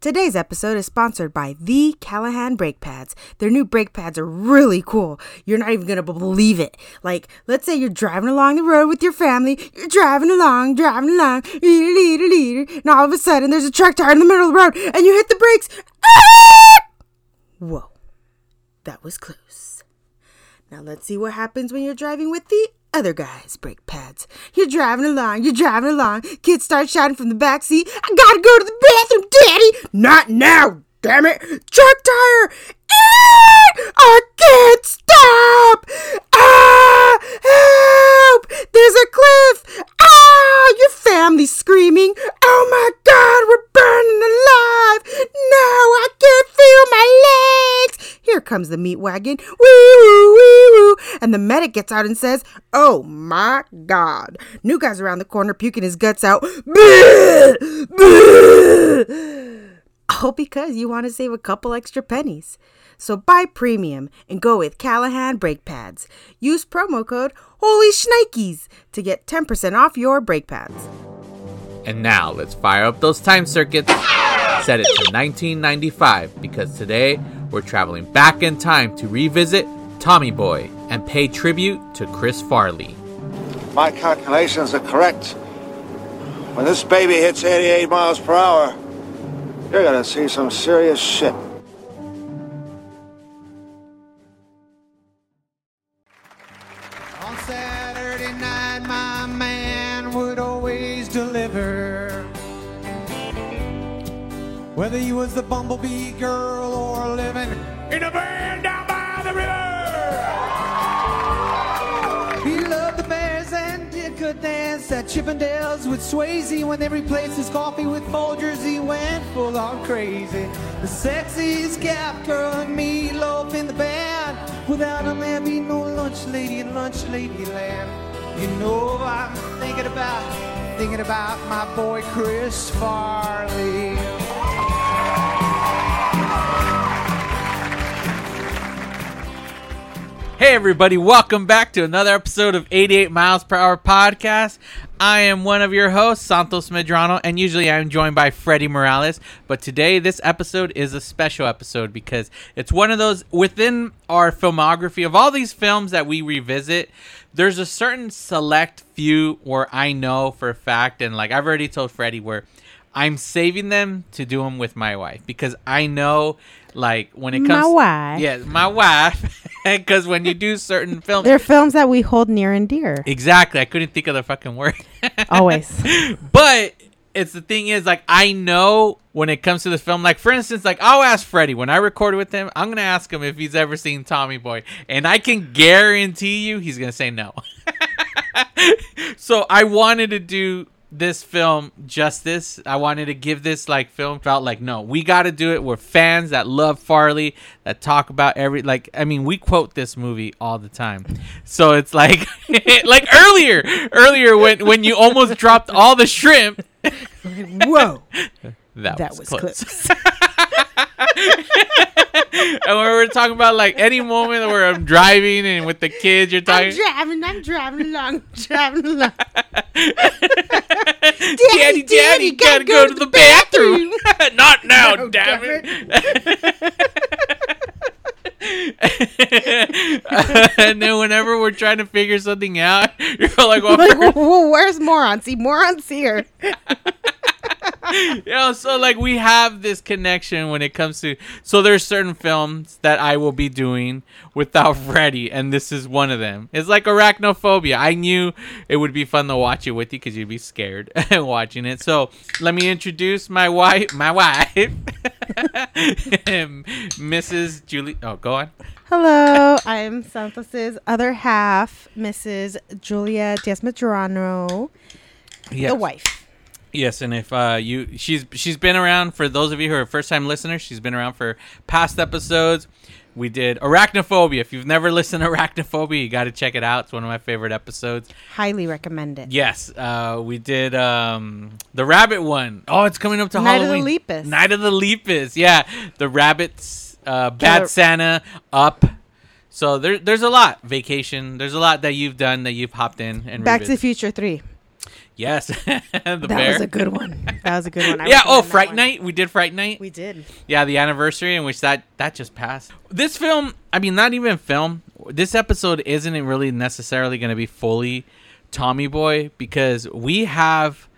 Today's episode is sponsored by the Callahan brake pads. Their new brake pads are really cool. You're not even going to believe it. Like, let's say you're driving along the road with your family, you're driving along, driving along, and all of a sudden there's a truck tire in the middle of the road and you hit the brakes. Whoa, that was close. Now let's see what happens when you're driving with the other guy's brake pads. You're driving along, you're driving along. Kids start shouting from the back seat, I gotta go to the bathroom, Daddy! Not now, damn it! Truck tire! Ah! I can't stop! Ah! Help! There's a cliff! Ah! Your family's screaming! Oh my god, we're burning alive! No, I can't feel my legs! Here comes the meat wagon. Wee woo, woo. And the medic gets out and says, Oh my god. New guy's around the corner puking his guts out. All because you want to save a couple extra pennies. So buy premium and go with Callahan brake pads. Use promo code Holy Shnikes to get 10% off your brake pads. And now let's fire up those time circuits. Set it to 1995 because today we're traveling back in time to revisit Tommy Boy and pay tribute to Chris Farley. My calculations are correct. When this baby hits 88 miles per hour, you're gonna see some serious shit. Whether he was the bumblebee girl or living in a van down by the river. He loved the bears and he could dance at Chippendales with Swayze when they replaced his coffee with Folgers. He went full on crazy. The sexiest gap girl and meatloaf in the band. Without him, there'd be no lunch lady in lunch lady land. You know I'm thinking about, thinking about my boy Chris Farley. Hey everybody, welcome back to another episode of 88 Miles Per Hour Podcast. I am one of your hosts, Santos Medrano, and usually I'm joined by Freddie Morales. But today, this episode is a special episode because it's one of those within our filmography of all these films that we revisit. There's a certain select few where I know for a fact, and like I've already told Freddie, where I'm saving them to do them with my wife because I know, like when it comes, My wife. yeah, my wife, because when you do certain films, They're films that we hold near and dear. exactly, I couldn't think of the fucking word, Always. but it's the thing is like I know when it comes to the film, like for instance, like I'll ask Freddie when I record with him, I'm gonna ask him if he's ever seen Tommy Boy, and I can guarantee you he's gonna say no. so I wanted to do this film justice. I wanted to give this like film felt like no, we got to do it. We're fans that love Farley that talk about every like I mean we quote this movie all the time. So it's like like earlier earlier when when you almost dropped all the shrimp. Whoa. That, That was, was close. close. and when we're talking about like any moment where I'm driving and with the kids, you're talking. I'm driving, I'm driving along, driving along. Daddy, daddy, gotta go to the bathroom. Not now, No, damn it. and then whenever we're trying to figure something out, you're like, well, Like, where's morons? See, morons here. you know, so like we have this connection when it comes to so there's certain films that I will be doing without Freddy, and this is one of them. It's like arachnophobia. I knew it would be fun to watch it with you because you'd be scared watching it. So let me introduce my wife, my wife, Mrs. Julie. Oh, go on. Hello, I'm Santos's other half, Mrs. Julia Diaz Medrano, Yes. the wife. Yes, and if uh, you she's she's been around for those of you who are first time listeners, she's been around for past episodes. We did Arachnophobia. If you've never listened to Arachnophobia, you got to check it out. It's one of my favorite episodes. Highly recommend it. Yes, uh, we did um, the rabbit one. Oh, it's coming up to Night of the Halloween. Lepus. Night of the Lepus. Yeah, the rabbits, uh, Bad Santa, Up. So there, there's a lot. Vacation. There's a lot that you've done that you've hopped in and Back to the. Future 3. Yes, the That bear. was a good one. That was a good one. I yeah. Oh, Fright. Night. We did Fright Night. We did. Yeah, the anniversary in which that that just passed. This film, I mean, not even film. This episode isn't really necessarily going to be fully Tommy Boy because we have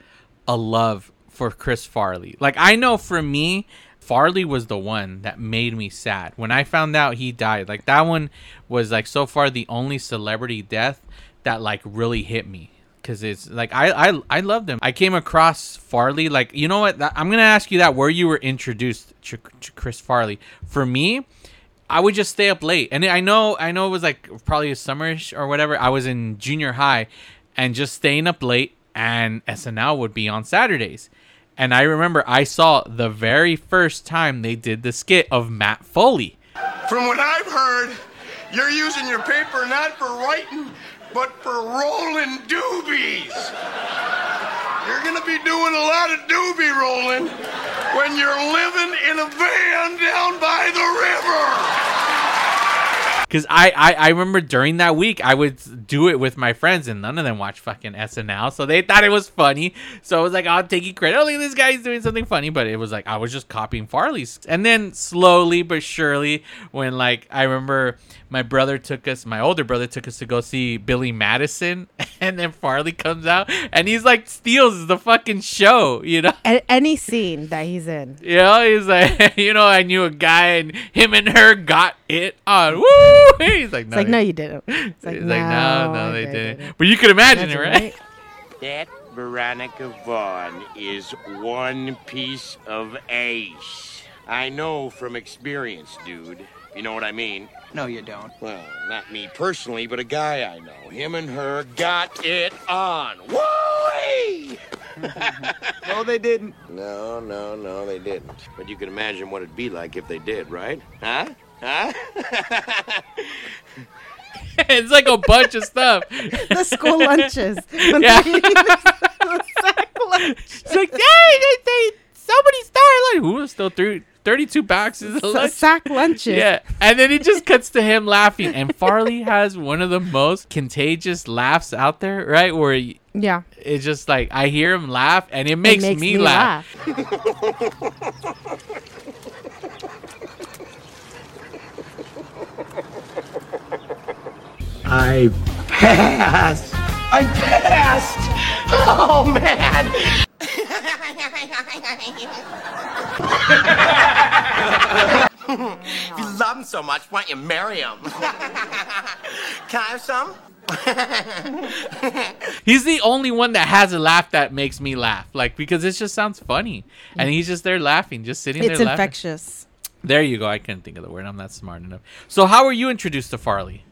a love for Chris Farley. Like I know for me, Farley was the one that made me sad when I found out he died. Like that one was like so far the only celebrity death that like really hit me because it's like I, I I loved them. I came across Farley like you know what I'm gonna ask you that where you were introduced to, to Chris Farley. For me, I would just stay up late, and I know I know it was like probably a summerish or whatever. I was in junior high, and just staying up late, and SNL would be on Saturdays. And I remember I saw the very first time they did the skit of Matt Foley. From what I've heard, you're using your paper not for writing, but for rolling doobies. You're gonna be doing a lot of doobie rolling when you're living in a van down by the river. Because I, I, I remember during that week I would do it with my friends and none of them watch fucking SNL, so they thought it was funny. So I was like, I'll take you credit. Oh, look, this guy's doing something funny, but it was like I was just copying Farley's. And then slowly but surely, when like I remember my brother took us, my older brother took us to go see Billy Madison, and then Farley comes out and he's like steals the fucking show, you know. A- any scene that he's in. You know, he's like, you know, I knew a guy and him and her got it on. Woo! He's like, no, It's like, no, you didn't. It's like, He's like, no, no, I they didn't. didn't. But you could imagine it, right? That Veronica Vaughn is one piece of ace. I know from experience, dude. You know what I mean? No, you don't. Well, not me personally, but a guy I know. Him and her got it on. Woo! No, they didn't. No, no, no, they didn't. But you can imagine what it'd be like if they did, right? Huh? Huh? it's like a bunch of stuff. The school lunches. When Yeah. they- the sack lunch. It's like, hey, they, they somebody started like, who was still through 32 boxes of S- lunch? sack lunches. Yeah, and then it just cuts to him laughing, and Farley has one of the most contagious laughs out there, right? Where he- Yeah. it's just like I hear him laugh, and it makes, it makes me, laugh. I pass. I passed. Oh man. If you love him so much, why don't you marry him? Can I have some? He's the only one that has a laugh that makes me laugh, like because it just sounds funny, and he's just there laughing, just sitting It's there laughing. infectious. There you go. I couldn't think of the word. I'm not smart enough. So how were you introduced to Farley?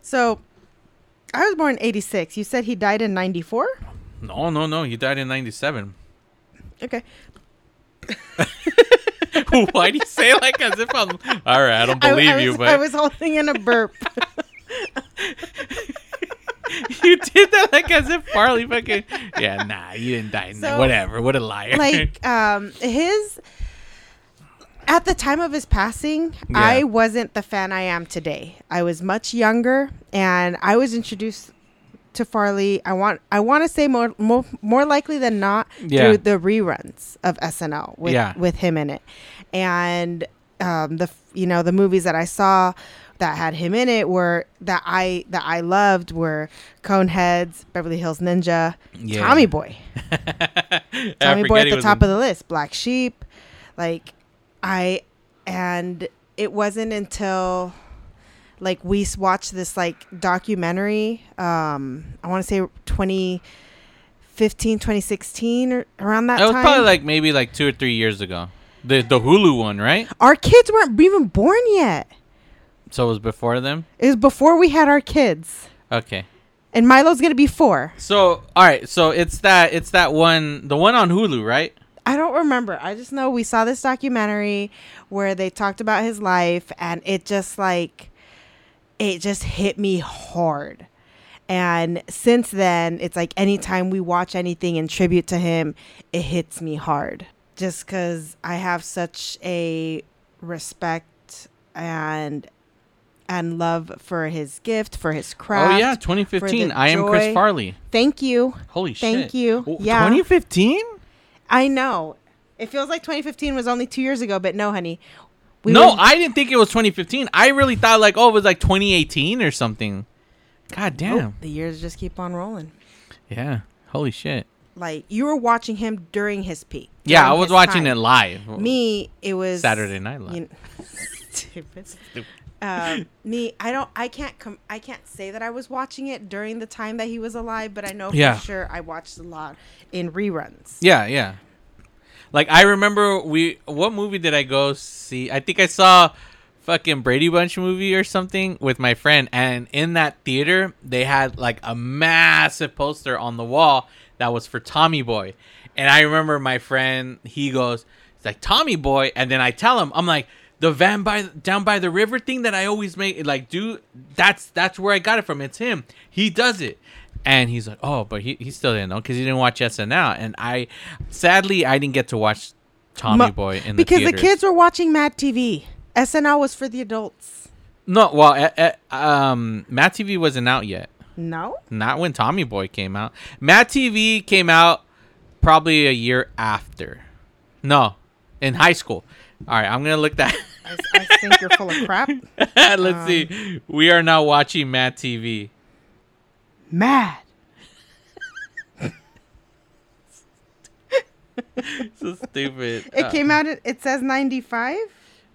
So, I was born in 86. You said he died in 94? No, no, no. He died in '97. Okay. Why do you say it like as if I'm? All right, I don't believe I, you, was, but I was holding in a burp. you did that like as if Farley fucking. Yeah, nah, you didn't die. So, Whatever. What a liar. like um his at the time of his passing Yeah. i wasn't the fan i am today i was much younger and i was introduced to farley i want i want to say more, more more likely than not Yeah. through the reruns of snl with Yeah. with him in it and um the you know the movies that i saw that had him in it were that i that i loved were coneheads beverly hills ninja Yeah. tommy boy Tommy Boy at the top in- of the list. Black Sheep, like I, and it wasn't until like we watched this like documentary. Um, I want to say 2015, 2016, or around that That was time. probably like maybe like two or three years ago. The the Hulu one, right? our kids weren't even born yet. So it was before them. It was before we had our kids, Okay. and Milo's gonna be four. So all right, so it's that it's that one, the one on Hulu, right? I don't remember. I just know we saw this documentary where they talked about his life and it just like it just hit me hard. And since then, it's like anytime we watch anything in tribute to him, it hits me hard. Just cuz I have such a respect and and love for his gift, for his oh, craft. Oh yeah, 2015. I am Chris. Farley. Thank you. Holy shit. Thank you. W- Yeah. 2015? I know. It feels like 2015 was only two years ago, but no, honey. We no, were- I didn't think it was 2015. I really thought like, oh, it was like 2018 or something. God damn. Oh, the years just keep on rolling. Yeah. Holy shit. Like you were watching him during his peak. Yeah, I was watching time. it live. Me, it was Saturday Night Live. you kn- stupid. Um, me, I don't, I can't come, I can't say that I was watching it during the time that he was alive, but I know for Yeah. sure I watched a lot in reruns. Yeah, yeah. Like I remember we what movie did I go see? I think I saw fucking Brady Bunch movie or something with my friend and in that theater they had like a massive poster on the wall that was for Tommy Boy. And I remember my friend he goes, It's like Tommy Boy and then I tell him, I'm like the van by down by the river thing that I always make like do that's that's where I got it from. It's him. He does it. And he's like, oh, but he, he still didn't know because he didn't watch SNL. And I, sadly, I didn't get to watch Tommy Mu- Boy in the because the theaters. kids were watching Mad TV. SNL was for the adults. No, well, uh, uh, um, Matt TV wasn't out yet. No, Not when Tommy Boy came out. Matt TV came out probably a year after. No, in high school. All right, I'm gonna look that. I, I think you're full of crap. Let's see. We are now watching Matt TV. Mad. So stupid. It came out. It says 95.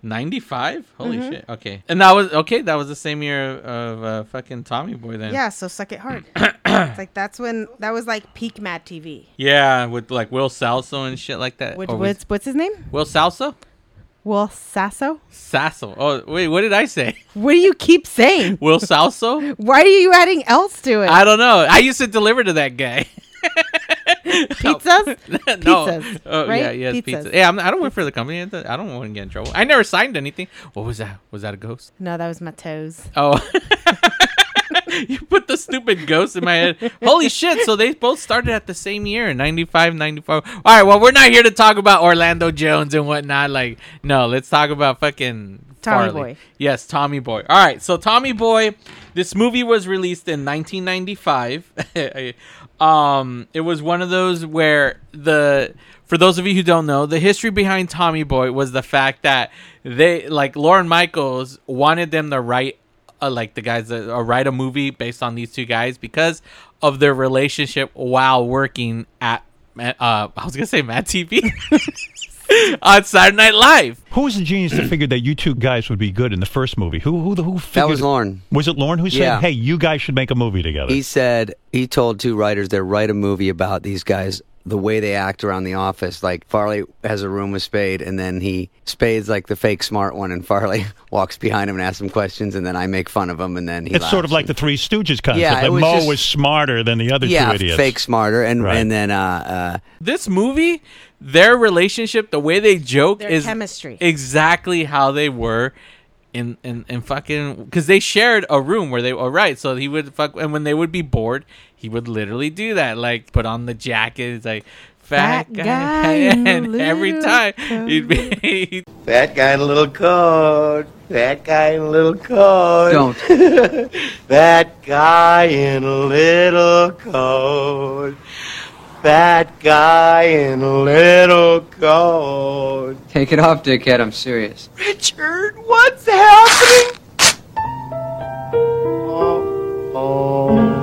95 holy Mm-hmm. shit okay and that was okay that was the same year of uh, fucking tommy boy then Yeah, so suck it hard. it's like that's when that was like peak Mad TV. yeah with like will salso and shit like that Which, what's what's his name? will salso Will Sasso. sasso oh wait what did i say What do you keep saying? will Sasso? Why are you adding else to it? i don't know i used to deliver to that guy Pizzas. no. Pizzas, Oh, right? yeah, yes, Pizzas. pizza. Yeah, I'm, I don't work for the company. I don't want to get in trouble. I never signed anything. What was that? Was that a ghost? No, that was my toes. Oh. you put the stupid ghost in my head. Holy shit. So they both started at the same year, 95, 94. All right, well, we're not here to talk about Orlando Jones and whatnot. Like, no, let's talk about fucking Tommy Farley. Boy. Yes, Tommy Boy. All right, so Tommy Boy, this movie was released in 1995. um, it was one of those where the for those of you who don't know, the history behind Tommy Boy was the fact that they like Lorne Michaels wanted them to write uh, like the guys that uh, write a movie based on these two guys because of their relationship while working at uh I was gonna say Mad TV on Saturday Night Live. Who was the genius that figured that you two guys would be good in the first movie? Who who who figured that was Lorne. Was it Lorne who said, Yeah. "Hey, you guys should make a movie together"? He said he told two writers to write a movie about these guys, the way they act around the office. Like Farley has a room with Spade, and then he Spade's like the fake smart one, and Farley walks behind him and asks him questions, and then I make fun of him, and then he. it's sort of like the Three Stooges concept. Yeah, it that was Moe just- was smarter than the other yeah, two idiots. Yeah, fake smarter, and Right. and then uh, uh, this movie, their relationship, the way they joke Their is chemistry. exactly how they were in in, in fucking because they shared a room where they were right. So he would fuck, and when they would be bored, he would literally do that, like put on the jacket. It's like fat, Fat guy, guy in a and every little time he'd be. Fat guy in a little coat. Fat guy in a little coat. Don't. That guy in a little coat. Fat guy in a little coat. Take it off, dickhead. I'm serious. Richard, what's happening? Oh, oh.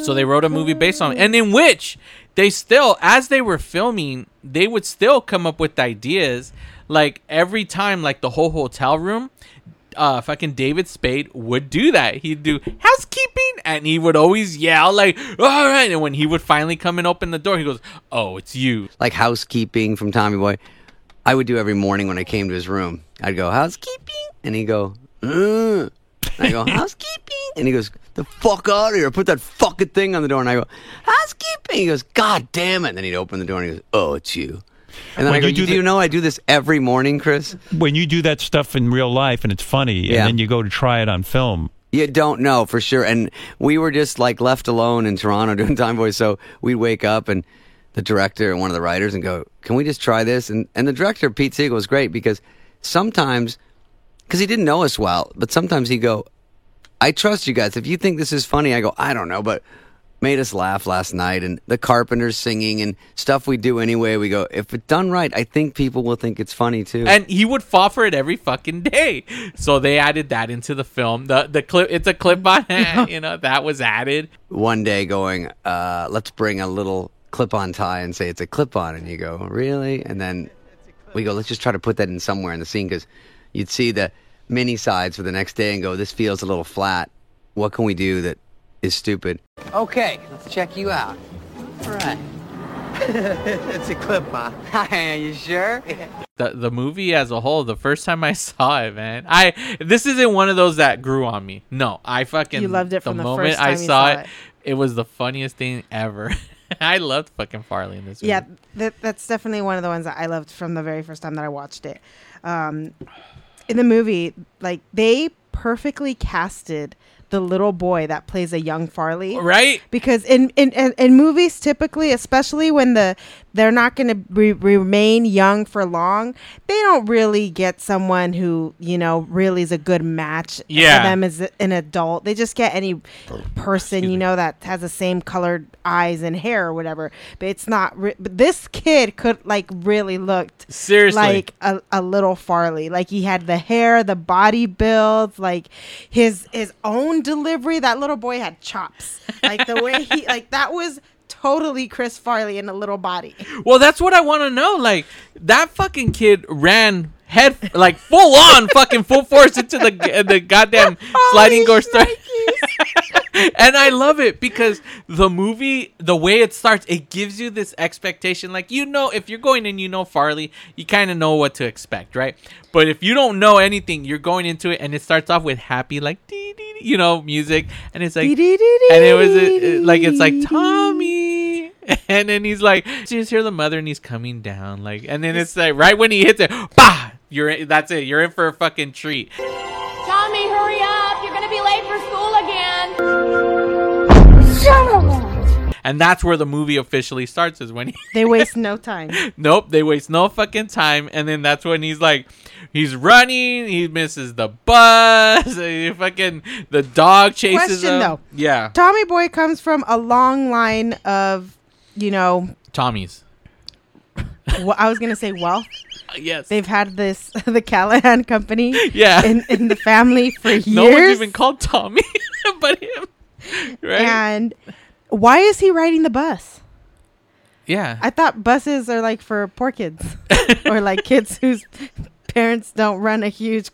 So they wrote a movie based on it, and in which they still, as they were filming, they would still come up with ideas. Like every time, like the whole hotel room, uh, fucking David Spade would do that. He'd do housekeeping, and he would always yell like, "All right!" And when he would finally come and open the door, he goes, "Oh, it's you." like housekeeping from Tommy Boy. I would do every morning when I came to his room. I'd go housekeeping, and he'd go, uh. And I go housekeeping, and he goes, the fuck out of here! Put that fucking thing on the door, and I go housekeeping. He goes, God damn it! And then he'd open the door, and he goes, Oh, it's you. And then When I go, you you do do, the- you know I do this every morning, Chris? when you do that stuff in real life and it's funny, Yeah. and then you go to try it on film. You don't know for sure. And we were just like left alone in Toronto doing Time Boys. So we'd wake up and the director and one of the writers and go, Can we just try this? And, and the director, Pete Segal, was great because sometimes because he didn't know us well. But sometimes he'd go, "I trust you guys. If you think this is funny, I go, I don't know, but." Made us laugh last night, and the Carpenters singing and stuff we do anyway. We go, if it's done right, I think people will think it's funny too. and he would fall for it every fucking day. So they added that into the film. The the clip it's a clip on you know, that was added. one day going, uh, let's bring a little clip on tie and say it's a clip on. And you go, really? And then we go, let's just try to put that in somewhere in the scene because you'd see the mini sides for the next day and go, this feels a little flat. What can we do that is stupid? Okay, let's check you out. All right. it's a clip, huh? Are you sure? The the movie as a whole, the first time I saw it, man. I this isn't one of those that grew on me. No, I fucking You loved it from the moment first I time you saw, saw it, it. it. was the funniest thing ever. I loved fucking Farley in this movie. Yeah, that, that's definitely one of the ones that I loved from the very first time that I watched it. Um, in the movie, like they perfectly casted the little boy that plays a young Farley, Right? Because in in, in, in movies, typically, especially when the they're not going to re- remain young for long, they don't really get someone who you know really is a good match Yeah. for them as an adult. They just get any oh, person you know that has the same colored eyes and hair or whatever. But it's not. Re- but this kid could like really looked Seriously. like a, a little Farley. Like he had the hair, the body build, like his his own delivery. That little boy had chops. Like the way he like that was totally Chris Farley in a little body. Well, that's what I want to know. Like that fucking kid ran head like full on fucking full force into the the goddamn sliding door and I love it because the movie, the way it starts, it gives you this expectation. Like you know, if you're going and you know Farley, you kind of know what to expect, right? But if you don't know anything, you're going into it, and it starts off with happy like you know music, and it's like, and it was uh, like it's like Tommy, and then he's like, you just hear the mother, and he's coming down, like, and then it's like right when he hits it, bah, you're in, that's it, you're in for a fucking treat. Tommy, hurry up! You're gonna be late for school again. And that's where the movie officially starts is when he They waste no time. Nope, they waste no fucking time and then that's when he's like he's running, he misses the bus, he fucking the dog chases Question him. though. Yeah. Tommy Boy comes from a long line of, you know, Tommy's. wh- I was gonna say wealth. Uh, yes. They've had this the Callahan company Yeah. in, in the family for years. No one's even called Tommy but him. Right? And why is he riding the bus? yeah. I thought buses are like for poor kids or like kids whose parents don't run a huge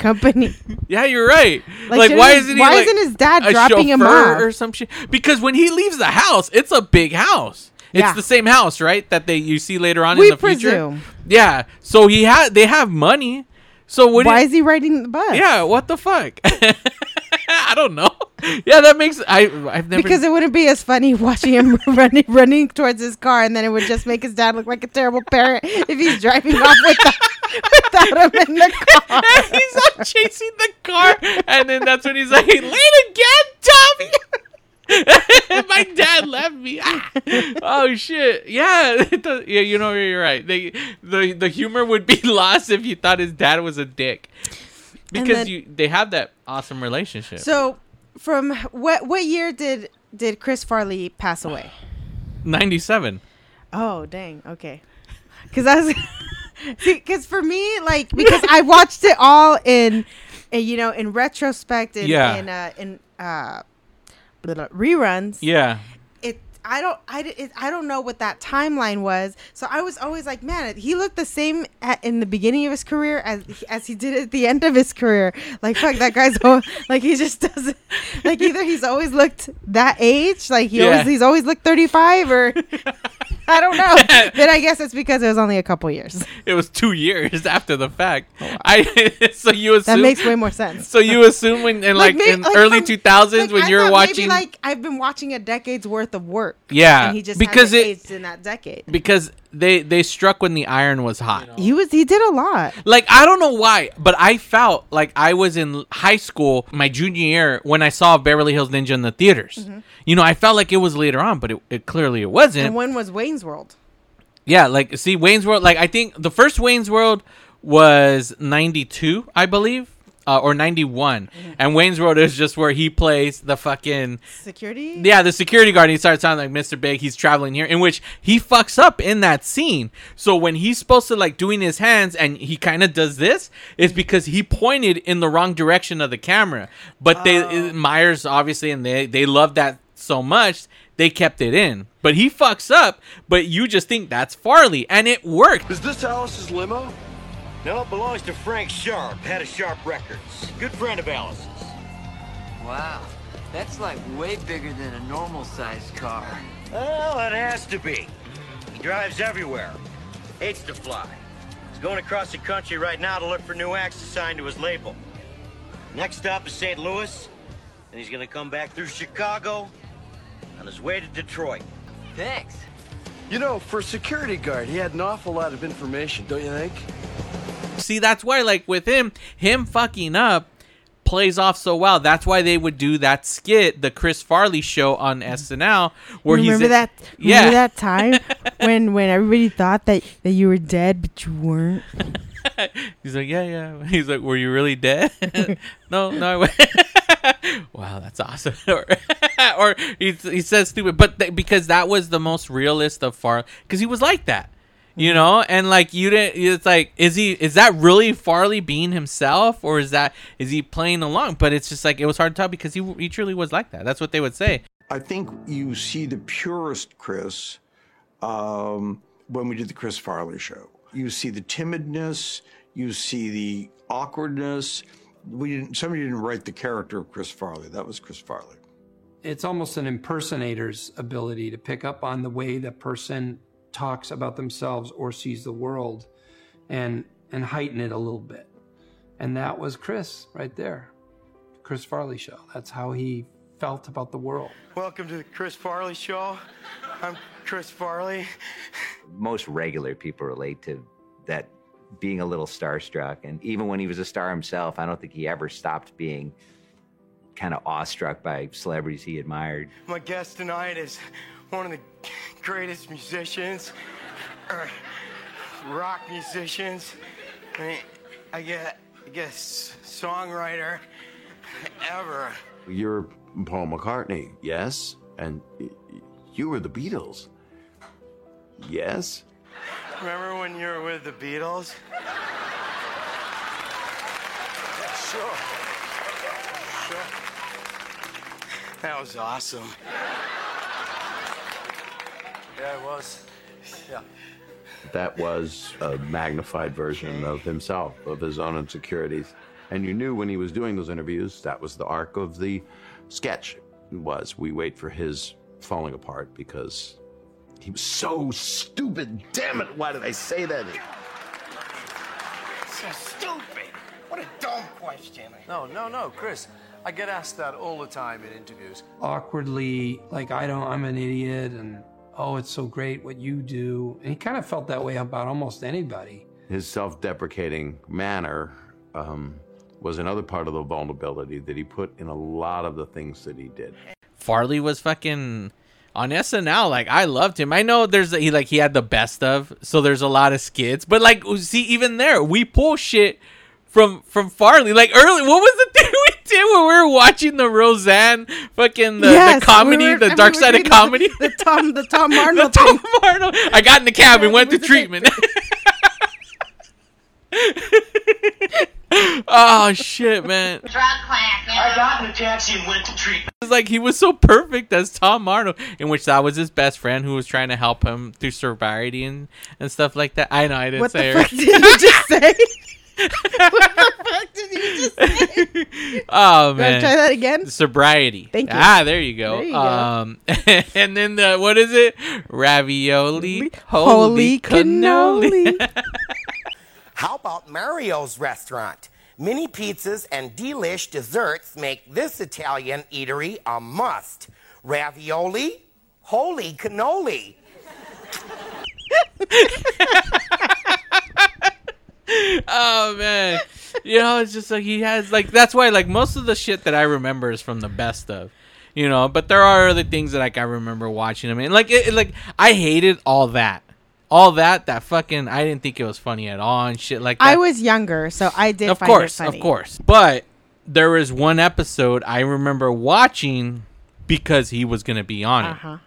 company. Yeah, you're right. Like, Like, why isn't he why like isn't his dad dropping him off? or some shit? Because when he leaves the house, it's a big house. It's Yeah. the same house, right? That they you see later on We in the future. presume. Yeah. So he had they have money. So what? Why is he riding the bus? Yeah. What the fuck? I don't know. Yeah, that makes I I've never Because it wouldn't be as funny watching him running running towards his car, and then it would just make his dad look like a terrible parent if he's driving off without, without him in the car. he's not chasing the car, and then that's when he's like, "Late again, Tommy." My dad left me. Ah. Oh shit! Yeah, does- yeah. You know, you're right. They, the the humor would be lost if you thought his dad was a dick, because then- you they have that awesome relationship. So, from what what year did did Chris Farley pass away? Ninety seven. Oh, dang. Okay. Because that's because for me, like, because I watched it all in, uh, you know, in retrospect and Yeah. in uh, in uh, reruns. Yeah. I don't. I. It, I don't know what that timeline was. So I was always like, man, he looked the same at, in the beginning of his career as as he did at the end of his career. Like, fuck, that guy's al- like he just doesn't. Like either he's always looked that age, like he Yeah. always he's always looked thirty five, or I don't know. but I guess it's because it was only a couple years. It was two years after the fact. Oh, I so you assume That makes way more sense. So you assume when in like, may- in early two thousands like, when I you're watching maybe like I've been watching a decade's worth of work. Yeah, and he just because because it- in that decade. because they they struck when the iron was hot. He was he did a lot. Like I don't know why, but I felt like I was in high school my junior year when I saw Beverly Hills Ninja in the theaters. Mhm. You know, I felt like it was later on, but it, it clearly it wasn't. And when was Wayne's World? yeah, like see Wayne's World. Like I think the first Wayne's World was 92, I believe, uh, or 91. And Wayne's World is just where he plays the fucking Security? yeah, the security guard. And he starts sounding like Mr. Big. He's traveling here, in which he fucks up in that scene. So when he's supposed to like doing his hands and he kind of does this, it's because he pointed in the wrong direction of the camera. But they Myers obviously, and they they love that so much they kept it in. But he fucks up. But you just think that's Farley, and it worked. Is this Alice's limo? No, it belongs to Frank Sharp, head of Sharp Records. Good friend of Alice's. Wow. That's like way bigger than a normal sized car. Well, it has to be. He drives everywhere. Hates to fly. He's going across the country right now to look for new acts to sign to his label. Next stop is St. Louis, and he's gonna come back through Chicago on his way to Detroit. Thanks. You know, for a security guard, he had an awful lot of information, don't you think? See, that's why, like with him, him fucking up plays off so well. That's why they would do that skit, the Chris Farley show on SNL, where remember he's that? yeah, Remember that time when when everybody thought that that you were dead, but you weren't. He's like, yeah, yeah. He's like, were you really dead? no, no. I wa- wow, that's awesome. or, or he, he says stupid, but th- because that was the most realist of Farley, because he was like that, you know. And like you didn't. It's like, is he? Is that really Farley being himself, or is that is he playing along? But it's just like it was hard to tell because he he truly was like that. That's what they would say. I think you see the purest Chris um, when we did the Chris Farley show. You see the timidness, you see the awkwardness. We didn't. Somebody didn't write the character of Chris Farley. That was Chris Farley. it's almost an impersonator's ability to pick up on the way the person talks about themselves or sees the world and and heighten it a little bit and that was chris right there chris farley show that's how he felt about the world Welcome to the Chris Farley Show. I'm Chris Farley. most regular people relate to that being a little starstruck. And even when he was a star himself, I don't think he ever stopped being kind of awestruck by celebrities he admired. My guest tonight is one of the greatest musicians, uh, rock musicians. I mean, I get, I guess, songwriter ever. You're Paul McCartney, yes, and y- y- you were the Beatles, yes. Remember when you were with the Beatles? Sure. Sure. That was awesome. Yeah, it was. Yeah. That was a magnified version of himself, of his own insecurities. And you knew when he was doing those interviews, that was the arc of the sketch was we wait for his falling apart because he was so stupid. Damn it, why did I say that? So stupid. What a dumb question. No, no, no, Chris. I get asked that all the time in interviews. awkwardly like i don't i'm an idiot and oh it's so great what you do and he kind of felt that way about almost anybody His self deprecating manner um, was another part of the vulnerability that he put in a lot of the things that he did. Farley was fucking on SNL. Like I loved him. I know there's he like he had the best of, so there's a lot of skits. But like oh, see, even there, we pull shit from from Farley. Like early, what was the thing we did when we were watching the Roseanne fucking the, Yes, the comedy, we were- the dark we side of doing the- comedy? The, Tom, the Tom Arnold. Tom thing. Arnold. I got in the cab and went to treatment. Oh shit, man! Drug class. I got in a taxi and went to treatment. It's like he was so perfect as Tom Arnold, in which that was his best friend who was trying to help him through sobriety and, and stuff like that. I know I didn't What say the fuck did you just say? what the fuck did you just say? Oh man, try that again? Sobriety. Thank you. Ah, there you go. There you go. um, and then the what is it? Ravioli, Holy holy cannoli. How about Mario's restaurant? Mini pizzas and delish desserts make this Italian eatery a must. Ravioli, holy cannoli. oh man, you know, it's just like he has like that's why like most of the shit that I remember is from the best of. You know, but there are other things that like I remember watching him and like it, like I hated all that. All that, that fucking, I didn't think it was funny at all and shit like that. I was younger, so I did. of find course, it funny. of course. But there was one episode I remember watching because he was gonna be on it. Uh-huh.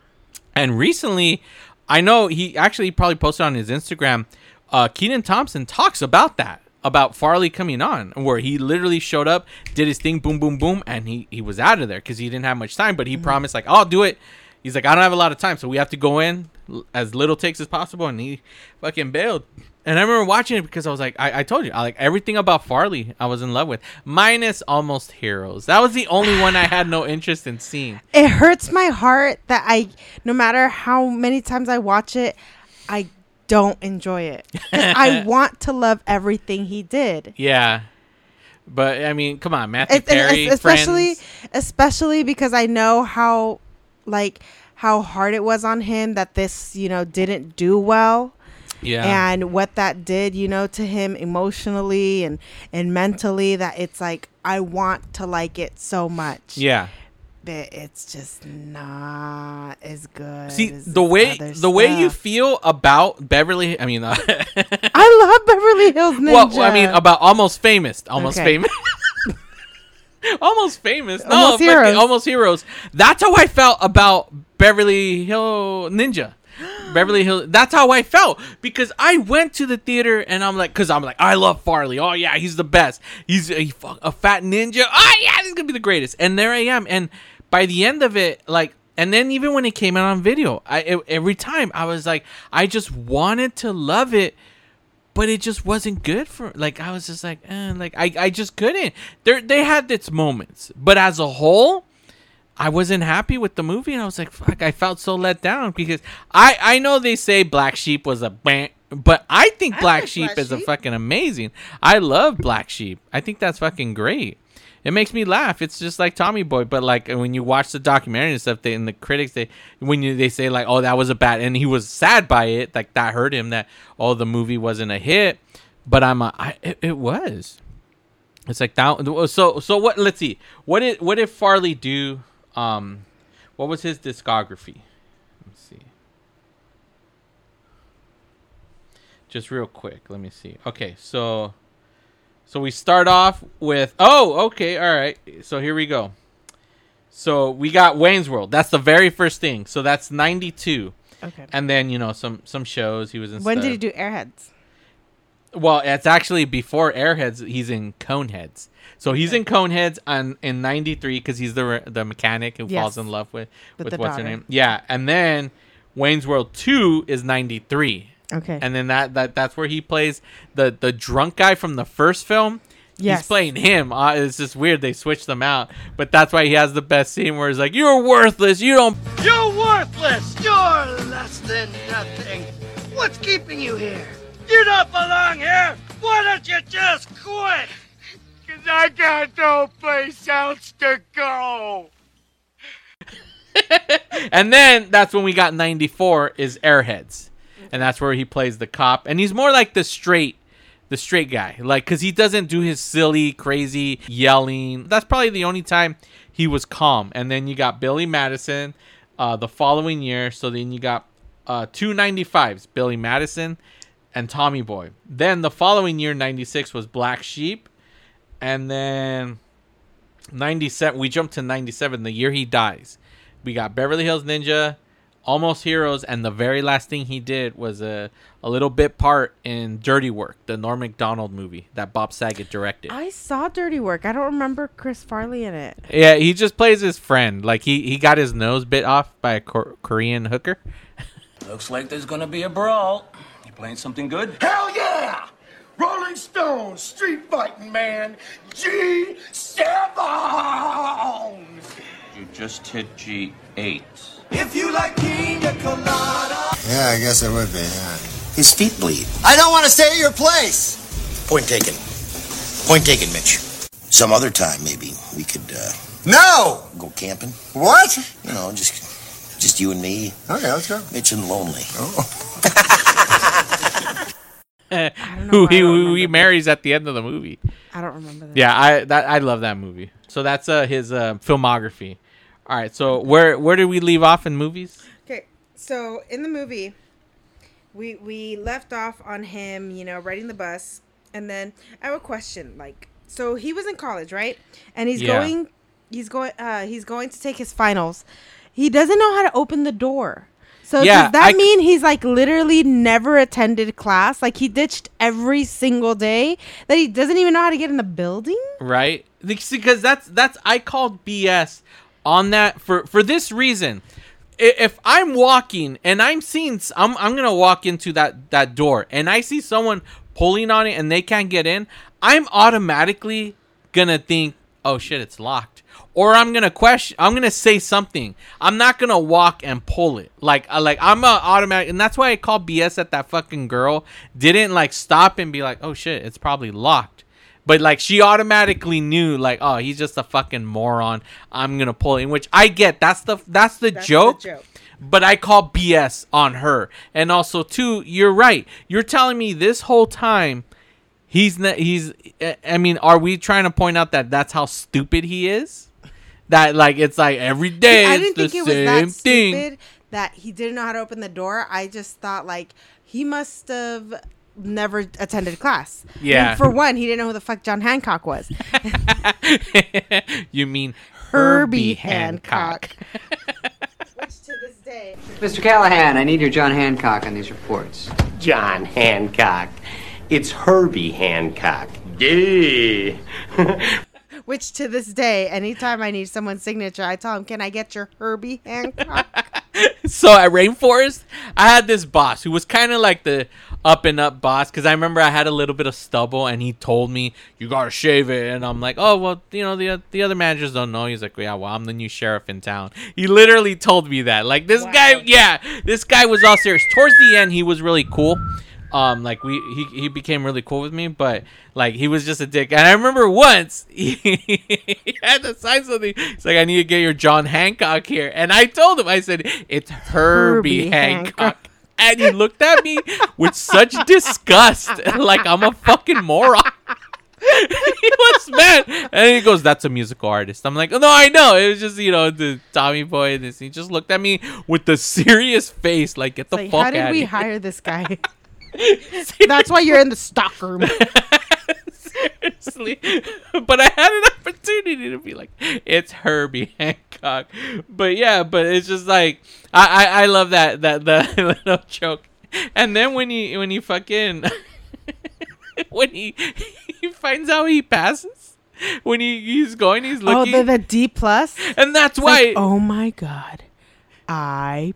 And recently, I know he actually probably posted on his Instagram. Uh, Kenan Thompson talks about that about Farley coming on, where he literally showed up, did his thing, boom, boom, boom, and he he was out of there because he didn't have much time. But he promised like, I'll do it. He's like, I don't have a lot of time, so we have to go in as little takes as possible, and he fucking bailed. And I remember watching it because I was like, I, I told you, I like everything about Farley. I was in love with, minus Almost Heroes. That was the only one I had no interest in seeing. It hurts my heart that I, no matter how many times I watch it, I don't enjoy it. I want to love everything he did. Yeah, but I mean, come on, Matthew It- Perry, especially, Friends. especially because I know how, like, how hard it was on him that this, you know, didn't do well. Yeah. And what that did, you know, to him emotionally and and mentally, that it's like I want to like it so much. Yeah. But it's just not as good. See as the way the way you feel about Beverly. I mean, uh, I love Beverly Hills Ninja. well, I mean about almost famous, almost Okay. famous. almost famous. No, Almost Heroes. almost heroes. That's how I felt about Beverly Hill Ninja. Beverly Hill. That's how I felt because I went to the theater and I'm like, because I'm like, I love Farley. Oh yeah, he's the best. He's a, a fat ninja. Oh yeah, he's gonna be the greatest. And there I am. And by the end of it, like, and then even when it came out on video, I it, every time I was like, I just wanted to love it but it just wasn't good for like I was just like eh, like I, I just couldn't. They they had its moments, but as a whole, I wasn't happy with the movie, and I was like, fuck, I felt so let down because I I know they say Black Sheep was a bang, but I think Black Sheep is a fucking amazing. I love Black Sheep. I think that's fucking great. It makes me laugh. It's just like Tommy Boy, but like when you watch the documentary and stuff, they and the critics they when you they say like, oh, that was a bad, and he was sad by it, like that hurt him that oh the movie wasn't a hit, but I'm a, I, it, it was. It's like that. So so what? Let's see. What did what did Farley do? Um, what was his discography? Let's see. Just real quick, let me see. Okay, so so we start off with oh, okay, all right. So here we go. So we got Wayne's World. That's the very first thing. So that's 92. Okay. And then, you know, some some shows he was in When stuff. did he do Airheads? Well, it's actually before Airheads. He's in Coneheads. So he's in Coneheads on in '93 because he's the the mechanic who falls in love with With with, what's her name. Yeah, and then Wayne's World Two is '93. Okay. And then that, that that's where he plays the the drunk guy from the first film. Yes. He's playing him. Uh, it's just weird they switched them out, but that's why he has the best scene where he's like, "You're worthless. You don't." You're worthless! You're less than nothing! What's keeping you here? You don't belong here! Why don't you just quit? Cause I got no place else to go! and then that's when we got 94 is airheads and that's where he plays the cop. And he's more like the straight the straight guy. Like because he doesn't do his silly crazy yelling. That's probably the only time he was calm. And then you got billy madison uh, the following year. So then you got uh, two 95s billy madison and tommy boy. Then the following year 96 was black sheep. And then 97 we jumped to 97 the year he dies. We got beverly hills ninja almost heroes and the very last thing he did was a, a little bit part in dirty work the norm macdonald movie that bob saget directed I saw Dirty Work. I don't remember Chris Farley in it. yeah he just plays his friend like he, he got his nose bit off by a Kor- korean hooker Looks like there's gonna be a brawl. You playing something good? Hell yeah! Rolling Stones, street fighting man, G7! You just hit G8. If you like pina colada. Yeah, I guess it would be, yeah. His feet bleed. I don't want to stay at your place. Point taken. Point taken, Mitch. Some other time, maybe we could uh, No! go camping. What? You know, just just you and me. Okay, let's go. Mitch and lonely. who he, who he marries at the end of the movie I don't remember that. yeah i that i love that movie so that's uh his uh filmography all right so where where did we leave off in movies Okay, so in the movie, we we left off on him, you know, riding the bus, and then I have a question. Like, so he was in college, right? And he's Yeah. going, he's going, uh, he's going to take his finals. He doesn't know how to open the door. So Yeah, does that I mean he's like literally never attended class? Like he ditched every single day that he doesn't even know how to get in the building? right? Because that's that's I called BS on that for for this reason. If I'm walking and I'm seeing, I'm I'm gonna walk into that that door and I see someone pulling on it and they can't get in, I'm automatically gonna think, oh shit, it's locked. Or I'm gonna question. I'm gonna say something. I'm not gonna walk and pull it. Like, uh, like I'm a automatic, and that's why I call BS at that fucking girl didn't like stop and be like, oh shit, it's probably locked. But like she automatically knew, like, oh, he's just a fucking moron. I'm gonna pull. In which I get. That's the that's the joke. joke. But I call BS on her. And also, too, you're right. You're telling me this whole time he's not. He's. Eh, I mean, are we trying to point out that that's how stupid he is? That like it's like every day I didn't the think it was that thing. stupid that he didn't know how to open the door. I just thought like he must have never attended class. I mean, Yeah. for one, he didn't know who the fuck John Hancock was. you mean Herbie Herbie Hancock? Which to this day. Mr. Callahan, I need your John Hancock on these reports. John Hancock. It's Herbie Hancock. Duh. Which to this day, anytime I need someone's signature, I tell him, "Can I get your Herbie Hancock?" so at Rainforest, I had this boss who was kind of like the up and up boss because I remember I had a little bit of stubble and he told me you gotta shave it and I'm like oh well you know the the other managers don't know. He's like yeah well I'm the new sheriff in town. He literally told me that. Like this guy yeah this guy was all serious. Towards the end he was really cool um like we he, he became really cool with me but like he was just a dick and I remember once he, he had to sign something he's like I need to get your John Hancock here and I told him I said it's Herbie, Herbie Hancock. Hancock. And he looked at me with such disgust, like I'm a fucking moron. he was mad, and he goes, "That's a musical artist." I'm like, "No, I know. It was just you know the Tommy Boy and this." He just looked at me with the serious face, like, "Get the like, fuck how did we here." hire this guy? That's why you're in the stock room. Seriously. but I had an opportunity to be like, it's Herbie Hancock. But yeah, but it's just like I I, I love that that that little joke. And then when he when he fucking when he he finds out he passes when he he's going he's looking oh, the, the D plus, and that's It's why like, oh my god, I.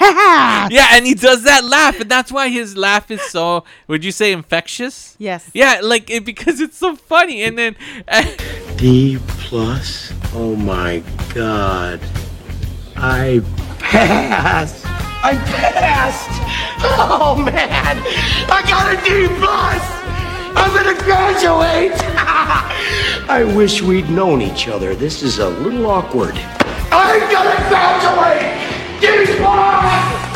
yeah and he does that laugh and that's why his laugh is so would you say infectious Yes. yeah like it, because it's so funny and then D plus? Oh my god. I passed. I passed. Oh man. I got a D plus. I'm gonna graduate. I wish we'd known each other. This is a little awkward. I'm gonna graduate. D plus.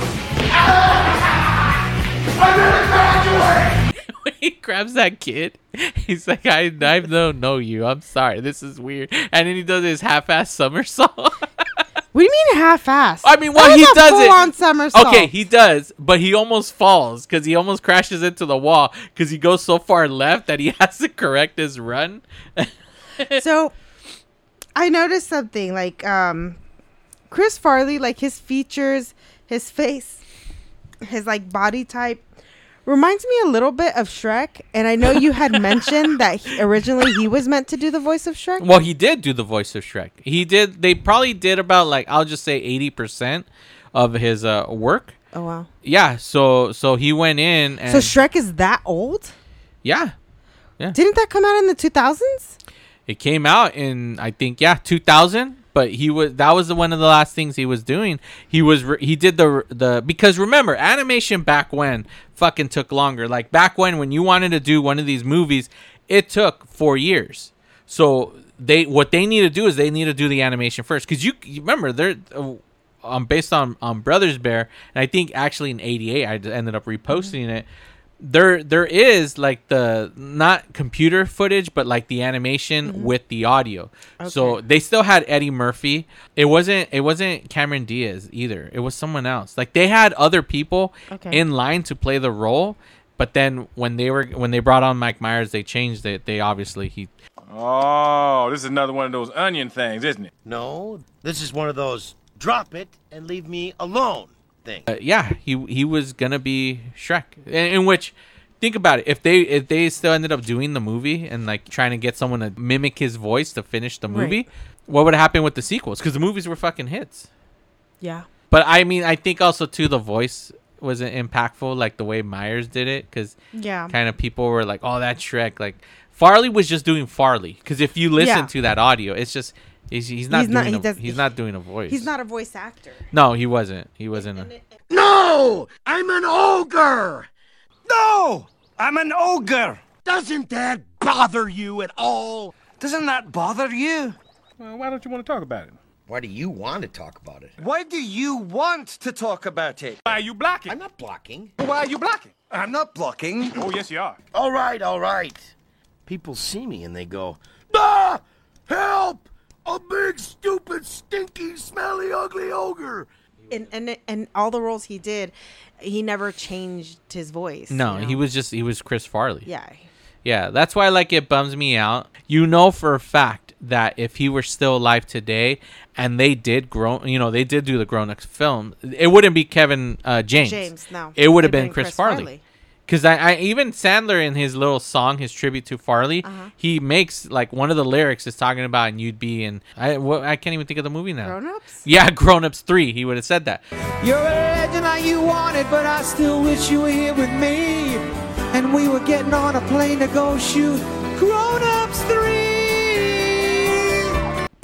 I'm gonna graduate. when he grabs that kid, he's like, I, I don't know you. I'm sorry. This is weird. And then he does his half-ass somersault. What do you mean half-ass? I mean, well, That he was a does it. full-on somersault. Okay, he does, but he almost falls because he almost crashes into the wall because he goes so far left that he has to correct his run. so I noticed something like um Chris Farley, like his features, his face, his like body type reminds me a little bit of Shrek. And I know you had mentioned that he, originally he was meant to do the voice of Shrek. Well, he did do the voice of Shrek. He did. They probably did about like I'll just say eighty percent of his uh, work. Oh wow. Yeah. So so he went in and So Shrek is that old? yeah. Yeah. Didn't that come out in the 2000s? It came out in I think yeah 2000, but he was that was the one of the last things he was doing. He was re- he did the the because remember animation back when fucking took longer. Like back when when you wanted to do one of these movies, it took 4 years. So they what they need to do is they need to do the animation first cuz you, you remember they're uh, um based on on Brothers Bear and I think actually in 88 I ended up reposting it there there is like the not computer footage but like the animation mm-hmm. with the audio. So they still had eddie murphy. It wasn't it wasn't cameron diaz either. It was someone else. Like they had other people Okay. in line to play the role but then when they were when they brought on mike myers they changed it. They obviously he Oh, this is another one of those onion things, isn't it? No, this is one of those drop it and leave me alone things. uh, yeah, he he was gonna be Shrek. In, in which, think about it. If they if they still ended up doing the movie and like trying to get someone to mimic his voice to finish the movie, Right. what would happen with the sequels? Because the movies were fucking hits. Yeah. But I mean, I think also too the voice wasn't impactful like the way Myers did it because Yeah. kind of people were like, oh, that Shrek. Like Farley was just doing Farley because if you listen Yeah. to that audio, it's just. He's, he's not He's not- doing he a, does- he's not doing a voice. He's not a voice actor. No, he wasn't. He wasn't. A, No! I'm an ogre! No! I'm an ogre! Doesn't that bother you at all? Doesn't that bother you? Well, why don't you want to talk about it? Why do you want to talk about it? Why do you want to talk about it? Why are you blocking? I'm not blocking. Why are you blocking? I'm not blocking. Oh, yes, you are. All right, all right. People see me and they go, Ah! Help! A big, stupid, stinky, smelly, ugly ogre! And and and all the roles he did, he never changed his voice. no, you know? he was just he was Chris Farley. Yeah. Yeah, that's why like it bums me out. You know for a fact that if he were still alive today and they did grown, you know, they did do the grown ups film, it wouldn't be Kevin uh, James. James, no. It would have been, been Chris, Chris Farley. Farley. Because I, I even Sandler in his little song, his tribute to Farley, Uh-huh. he makes like one of the lyrics is talking about and you'd be in I what, I can't even think of the movie now. Grown Ups? Yeah, Grown Ups Three. He would have said that. You're a legend like you wanted, but I still wish you were here with me. And we were getting on a plane to go shoot Grown Ups 3.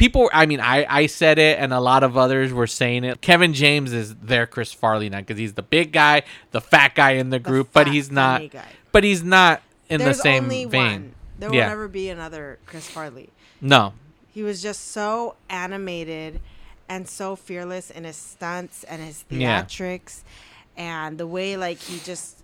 People i mean i i said it and a lot of others were saying it kevin james is their chris farley now because he's the big guy the fat guy in the group but he's not but he's not in There's the same only vein one. There will never be another Chris Farley. no He was just so animated and so fearless in his stunts and his Yeah. theatrics and the way like he just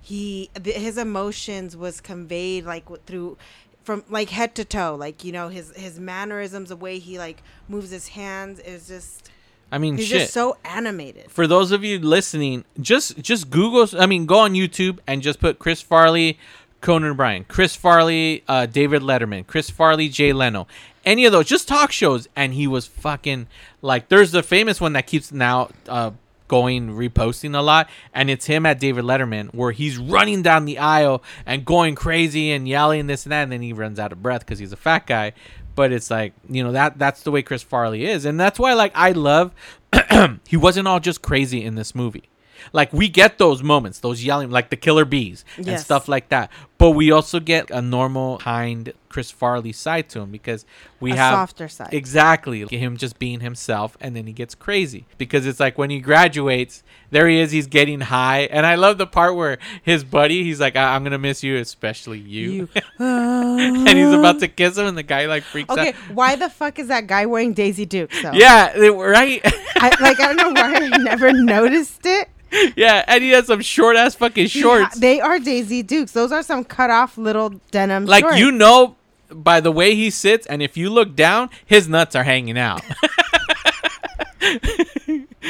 he th- his emotions was conveyed like through from like head to toe like you know his his mannerisms the way he like moves his hands is just i mean he's shit. just so animated. For those of you listening just just google i mean go on youtube and just put chris farley conan o'brien chris farley uh, david letterman chris farley jay leno any of those just talk shows. And he was fucking like there's the famous one that keeps now uh going reposting a lot and it's him at david letterman where he's running down the aisle and going crazy and yelling this and that and then he runs out of breath because he's a fat guy. But it's like you know that that's the way chris farley is. And that's why like i love he wasn't all just crazy in this movie like we get those moments those yelling like the killer bees and Yes. stuff like that. But we also get a normal kind chris farley side to him because we A have softer side. exactly. Him just being himself and then he gets crazy. Because it's like when he graduates there he is he's getting high. And i love the part where his buddy he's like I- i'm gonna miss you especially you, and he's about to kiss him and the guy like freaks okay out why the fuck is that guy wearing daisy duke so yeah right? I, like i don't know why i never noticed it yeah and he has some short ass fucking shorts Yeah, they are Daisy Dukes. Those are some cut off little denim. like shorts. you know by the way he sits and if you look down his nuts are hanging out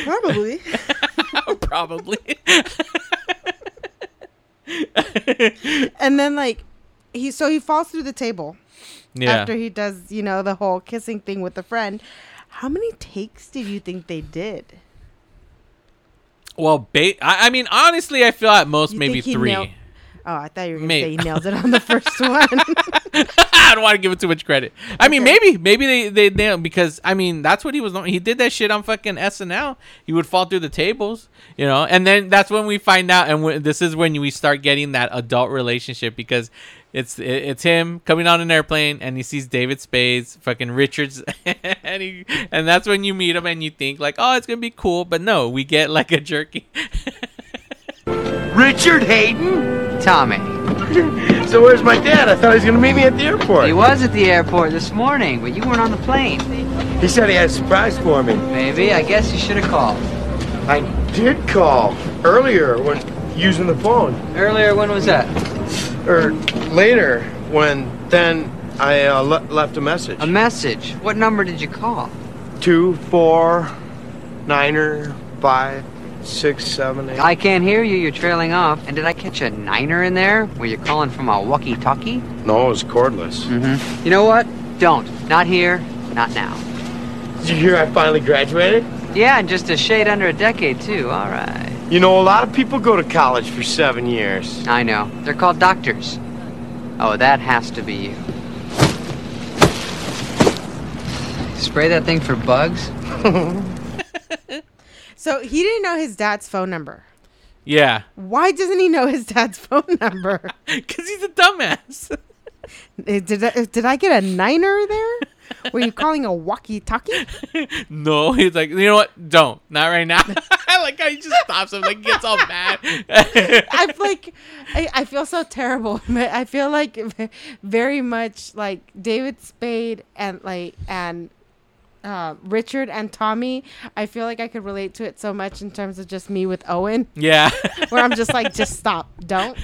probably. probably and then like he so he falls through the table Yeah. after he does you know the whole kissing thing with a friend. How many takes did you think they did? Well ba- I, I mean honestly i feel at most You maybe think he three nailed- Oh, I thought you were gonna May- say he nailed it on the first one. I don't want to give it too much credit. I mean, maybe, maybe they they nailed because I mean that's what he was. He did that shit on fucking SNL. He would fall through the tables, you know, and then that's when we find out, and when, this is when we start getting that adult relationship because it's it's him coming on an airplane and he sees David Spades, fucking Richards, and he and that's when you meet him and you think like, oh, it's gonna be cool, but no, we get like a jerky. Richard Hayden? Tommy. so where's my dad? I thought he was gonna meet me at the airport. He was at the airport this morning, but you weren't on the plane. He said he had a surprise for me. Maybe. I guess you should have called. I did call earlier when using the phone. Earlier, when was that? Or later, when then I uh, le- left a message. A message? What number did you call? Two, four, niner, five, six, seven, eight. I can't hear you. You're trailing off. And did I catch a niner in there? Were you calling from a walkie-talkie? No, it was cordless. Mm-hmm. You know what? Don't. Not here. Not now. Did you hear I finally graduated? Yeah, and just a shade under a decade too. All right. You know, a lot of people go to college for seven years. I know. They're called doctors. Oh, that has to be you. Spray that thing for bugs? So he didn't know his dad's phone number. Yeah, Why doesn't he know his dad's phone number? because he's a dumbass. Did I, did I get a niner there? Were you calling a walkie-talkie? no, he's like, you know what? Don't. Not right now. Like how he just stops him, like gets all mad. I'm like, I, I feel so terrible. I feel like very much like David Spade and like and uh, Richard and Tommy. I feel like I could relate to it so much in terms of just me with Owen. Yeah. where I'm just like, just stop, don't.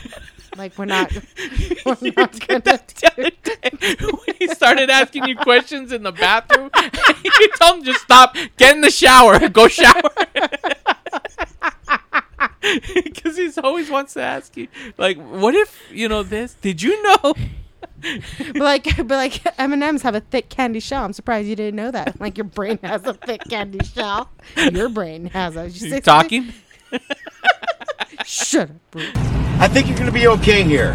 Like we're not. We're not gonna when he started asking you questions in the bathroom, you told him just stop, get in the shower, go shower. Because he always wants to ask you, like, what if you know this? Did you know? but like, but like M and M's have a thick candy shell. I'm surprised you didn't know that. Like your brain has a thick candy shell. Your brain has a. You You talking? Shut up. Bruce. I think you're gonna be okay here.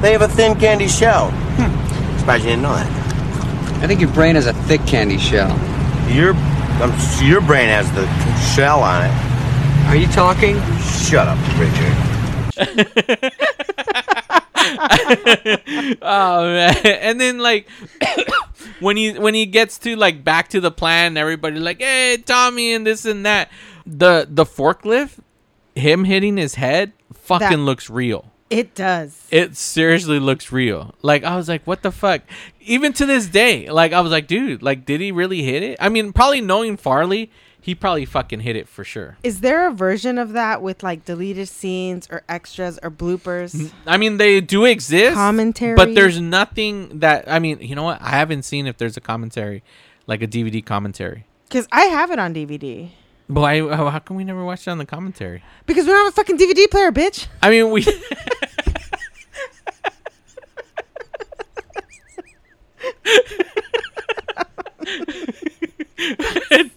They have a thin candy shell. Hmm. Surprised you didn't know that. I think your brain has a thick candy shell. Your, um, your brain has the shell on it. Are you talking? Shut up, Richard. oh man! And then like when he when he gets to like back to the plan, everybody like, hey Tommy, and this and that. The the forklift, him hitting his head, fucking That- looks real. It does. It seriously looks real. Like I was like, what the fuck? Even to this day, like I was like, dude, like did he really hit it? I mean, probably knowing Farley, he probably fucking hit it for sure. Is there a version of that with like deleted scenes or extras or bloopers? I mean, they do exist, Commentary? but there's nothing that I mean. You know what? I haven't seen if there's a commentary, like a DVD commentary. Because I have it on DVD. I, how come we never watched it on the commentary? Because we don't have a fucking DVD player, bitch. I mean, we.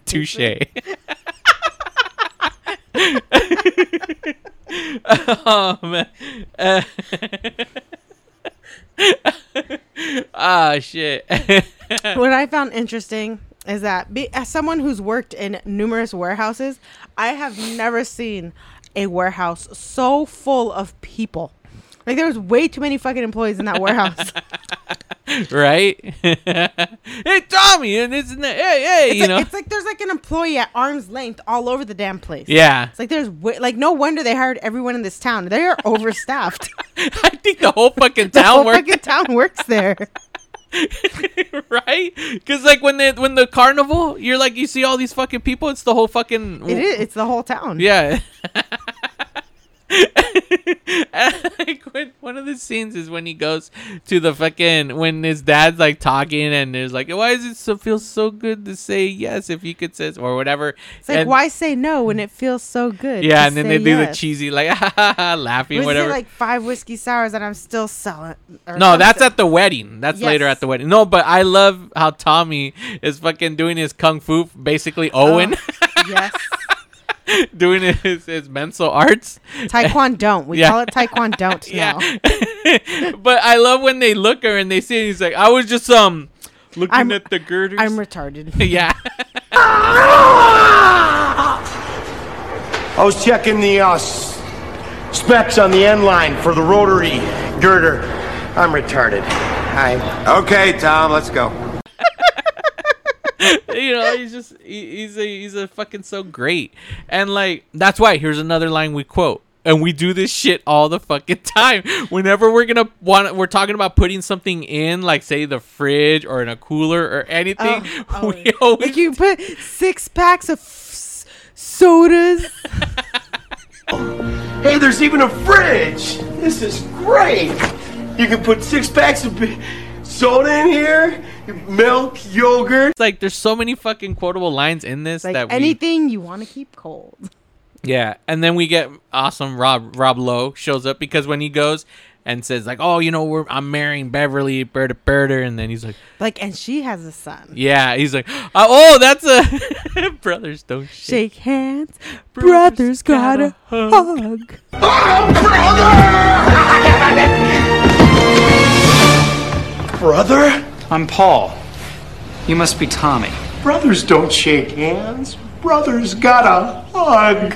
Touche. oh man. Uh, ah shit. what I found interesting is that be, as someone who's worked in numerous warehouses, I have never seen a warehouse so full of people. Like there was way too many fucking employees in that warehouse. right? hey Tommy, and this and that. Hey, hey, it's, you like, know. it's like there's like an employee at arm's length all over the damn place. Yeah. It's like there's like no wonder they hired everyone in this town. They are overstaffed. I think the whole fucking the town whole works fucking town works there. right? Because like when the when the carnival, you're like you see all these fucking people. It's the whole fucking. It is. It's the whole town. Yeah. like when, one of the scenes is when he goes to the fucking when his dad's like talking and there's like why does it so feel so good to say yes if you could say or whatever It's like And- why say no when it feels so good? yeah and then they do the cheesy like laughing whatever it like five whiskey sours and I'm still selling? no, that's at the wedding. That's later at the wedding. No, but I love how Tommy is fucking doing his kung fu, basically oh, Owen, yes. doing his, his mental arts. Taekwondo. We Yeah. call it Taekwondo Yeah. now. but I love when they look her and they see it, he's like, I was just um looking I'm- at the girders. I'm retarded. yeah. I was checking the uh, specs on the end line for the rotary girder. I'm retarded. Hi. Okay, Tom, let's go. You know, he's just he, he's a he's a fucking so great. And like that's why here's another line we quote. And we do this shit all the fucking time. Whenever we're gonna want, we're talking about putting something in, like say the fridge or in a cooler or anything. Oh, we always Like you put six packs of s- sodas. Hey, there's even a fridge. This is great. You can put six packs of soda in here, milk, yogurt. It's like there's so many fucking quotable lines in this Like that we anything you want to keep cold. Yeah, and then we get awesome Rob Rob Lowe shows up because when he goes and says like, "Oh, you know, we're I'm marrying Beverly, Berta Berta," and then he's like, Like, and she has a son. "Yeah," he's like, uh, "Oh, that's a brothers don't shake." Shake hands, brothers gotta hug. Brother. Brother? I'm Paul. You must be Tommy. Brothers don't shake hands. Brothers gotta hug.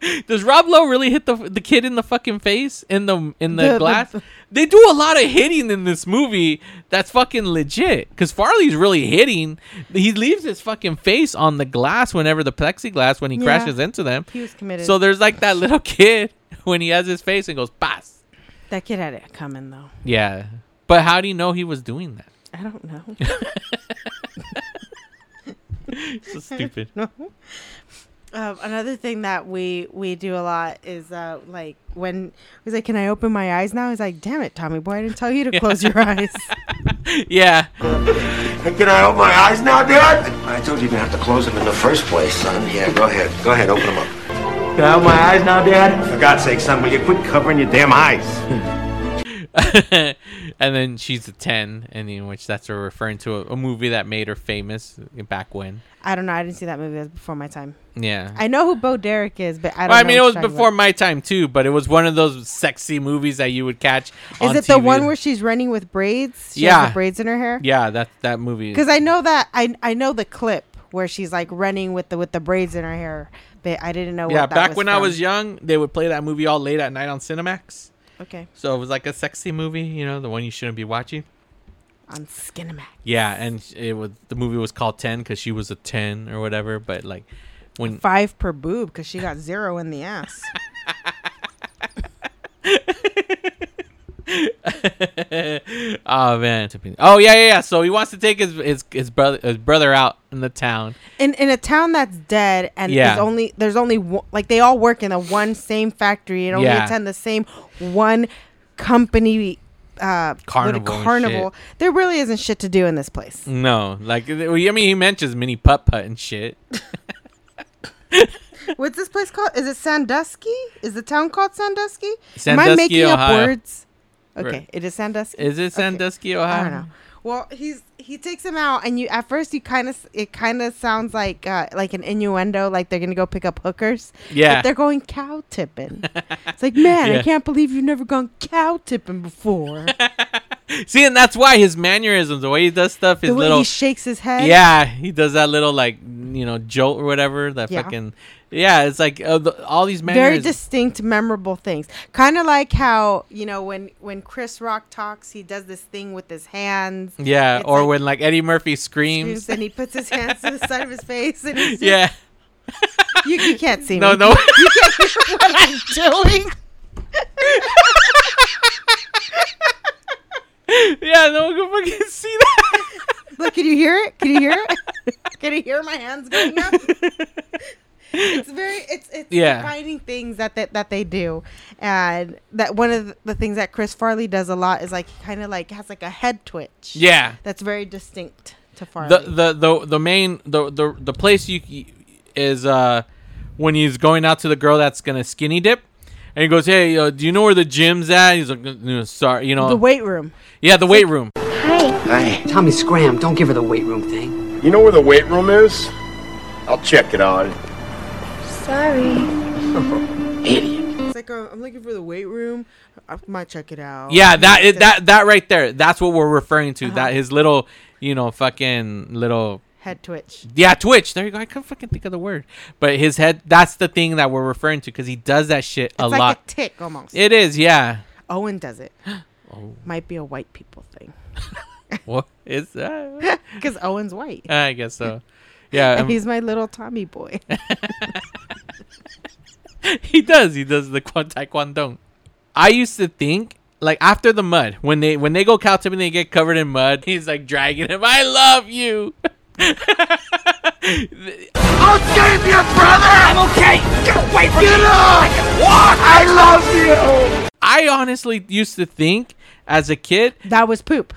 Does Rob Lowe really hit the the kid in the fucking face in the in the, The- the- glass? the- they do a lot of hitting in this movie. That's fucking legit. Cause Farley's really hitting. He leaves his fucking face on the glass whenever the plexiglass when he Yeah. crashes into them. He was committed. So there's like that little kid when he has his face and goes pass. That kid had it coming though. Yeah, but how do you know he was doing that? I don't know. so stupid. no. Um, another thing that we we do a lot is uh, like when he's like, "Can I open my eyes now?" He's like, "Damn it, Tommy boy, I didn't tell you to close your eyes." yeah. Can I open my eyes now, Dad? I told you you didn't have to close them in the first place, son. Yeah, go ahead. Go ahead, open them up. Can I open my eyes now, Dad? For God's sake, son, will you quit covering your damn eyes? and then she's a 10 and in which that's her referring to a, a movie that made her famous back when I don't know. I didn't see that movie. That was before my time. Yeah. I know who Bo Derek is, but I don't. Well, I mean it was before about. my time too but it was one of those sexy movies that you would catch Is on it the one where she's running with braids? She Yeah. has braids in her hair. yeah that that movie Because I know that I I know the clip where she's like running with the with the braids in her hair, but I didn't know. yeah back when I was young they would play that movie all late at night on Cinemax Okay. so it was like a sexy movie you know the one you shouldn't be watching on Cinemax. yeah and it was the movie was called 10 because she was a 10 or whatever but like when Five per boob because she got zero in the ass. oh man. Oh yeah, yeah, yeah. So he wants to take his his, his brother his brother out in the town. in in a town that's dead and Yeah. there's only there's only one, like they all work in the one same factory and only Yeah. attend the same one company uh Carnival carnival there really isn't shit to do in this place No, like I mean, he mentions mini putt putt and shit. what's this place called is it sandusky is the town called sandusky am i Sandusky, making up words okay Right. it is sandusky Is it Sandusky, Ohio? I don't know. Well, he's he takes him out, and you at first you kind of it kind of sounds like uh, like an innuendo, like they're gonna go pick up hookers. Yeah. but they're going cow tipping. it's like, man, Yeah. I can't believe you've never gone cow tipping before. See, and that's why his mannerisms, the way he does stuff, his the way little he shakes his head. Yeah, he does that little like you know jolt or whatever. That Yeah. fucking yeah. It's like uh, the, all these very distinct, memorable things. Kind of like how you know when when Chris Rock talks, he does this thing with his hands. yeah, It's or like when like Eddie Murphy screams. screams and he puts his hands to the side of his face, and he's just, yeah. You, you can't see No, me. no. You can't hear what I'm doing. yeah, no one can fucking see that. Look, can you hear it? Can you hear it? can you hear my hands going up? It's very it's it's Yeah. defining things that, that that they do and that one of the things that chris farley does a lot is like he kind of like has like a head twitch Yeah. that's very distinct to farley the the the the main the the the place you is uh when he's going out to the girl that's gonna skinny dip. And he goes, "Hey, uh, do you know where the gym's at?" He's like, "Sorry, you know." the weight room Yeah, the weight room. Hey. Tommy, scram. Don't give her the weight room thing. You know where the weight room is? I'll check it out. Sorry. it's like uh, i'm looking for the weight room i might check it out Yeah, that it, that that right there. That's what we're referring to. Uh-huh. That his little, you know, fucking little head twitch Yeah, Twitch. There you go. I couldn't fucking think of the word. But his head, that's the thing that we're referring to because he does that shit a it's like lot. a tick almost It is, yeah. owen does it Oh. might be a white people thing What is that? because owen's white I guess so. Yeah. and um, he's my little tommy boy he does. He does the quan- taekwondo. I used to think like after the mud when they when they go cow tipping they get covered in mud. He's like dragging him. I love you. I Don't save your brother! I'm okay! Get away from Get me! Up! I can walk! I love you! I honestly used to think as a kid that was poop.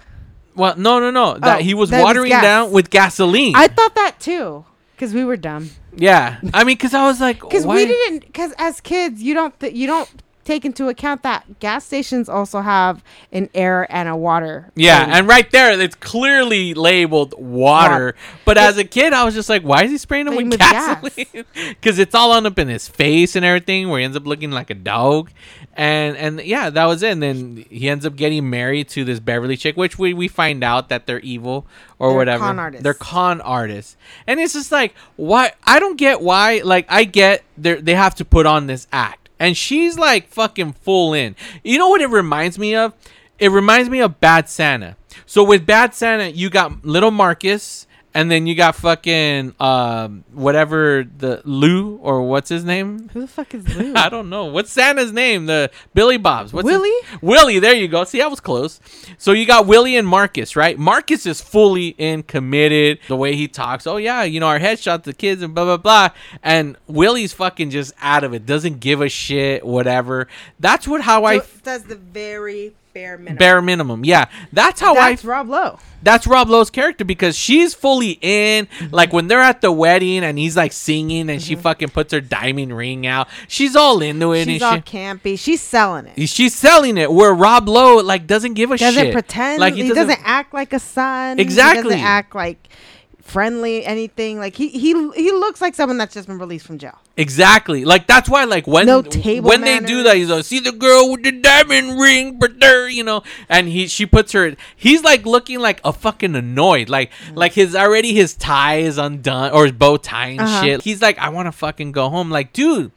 Well, no, no, no. That Oh, he was that was watering gas. down with gasoline. I thought that too, because we were dumb. yeah, I mean, because I was like, Because why? we didn't. Because as kids, you don't. Th- you don't take into account that gas stations also have an air and a water. Yeah, and right there, it's clearly labeled water. But as a kid, I was just like, why is he spraying him with with gas. gasoline? Because it's all on up in his face and everything, where he ends up looking like a dog. And and yeah, that was it. And then he ends up getting married to this Beverly chick, which we, we find out that they're evil or They're whatever. con artists. They're con artists. And it's just like, why? I don't get why. Like, I get they they have to put on this act. And she's like fucking full in. You know what it reminds me of? It reminds me of Bad Santa. So with Bad Santa, you got little Marcus, and then you got fucking um whatever the Lou or what's his name? Who the fuck is Lou? I don't know. What's Santa's name? The Billy Bob's. What's his- Willie? Willie. There you go. See, I was close. So you got Willie and Marcus, right? Marcus is fully in, committed. The way he talks. Oh yeah, you know our headshot the kids and blah blah blah. And Willie's fucking just out of it. Doesn't give a shit. Whatever. That's what how I That's the very bare minimum. bare minimum. Yeah, that's how I That's Rob Lowe. that's Rob Lowe's character because she's fully in. Like when they're at the wedding and he's like singing and she mm-hmm. fucking puts her diamond ring out. She's all into it She's all shit. campy. She's selling it. She's selling it. Where Rob Lowe like doesn't give a Doesn't shit. pretend. Like he, doesn't, act like a son. Exactly. He doesn't act like friendly. Anything like he he he looks like someone that's just been released from jail. Exactly. Like that's why like when No table when they do that, he's like, see the girl with the diamond ring, but there, you know, and he she puts her. He's like looking like a fucking annoyed, like Mm. like his already his tie is undone or his bow tie and Uh-huh. shit. He's like, I want to fucking go home, like dude.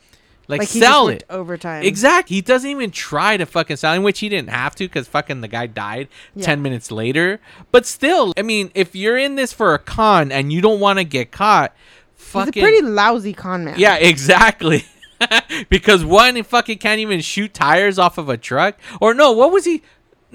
Like, Like, sell it overtime. Exactly. He doesn't even try to fucking sell, in which he didn't have to because fucking the guy died Yeah. ten minutes later. But still, I mean, if you're in this for a con and you don't want to get caught, fucking He's a pretty lousy con man. yeah, exactly. because one, he fucking can't even shoot tires off of a truck. Or no, what was he?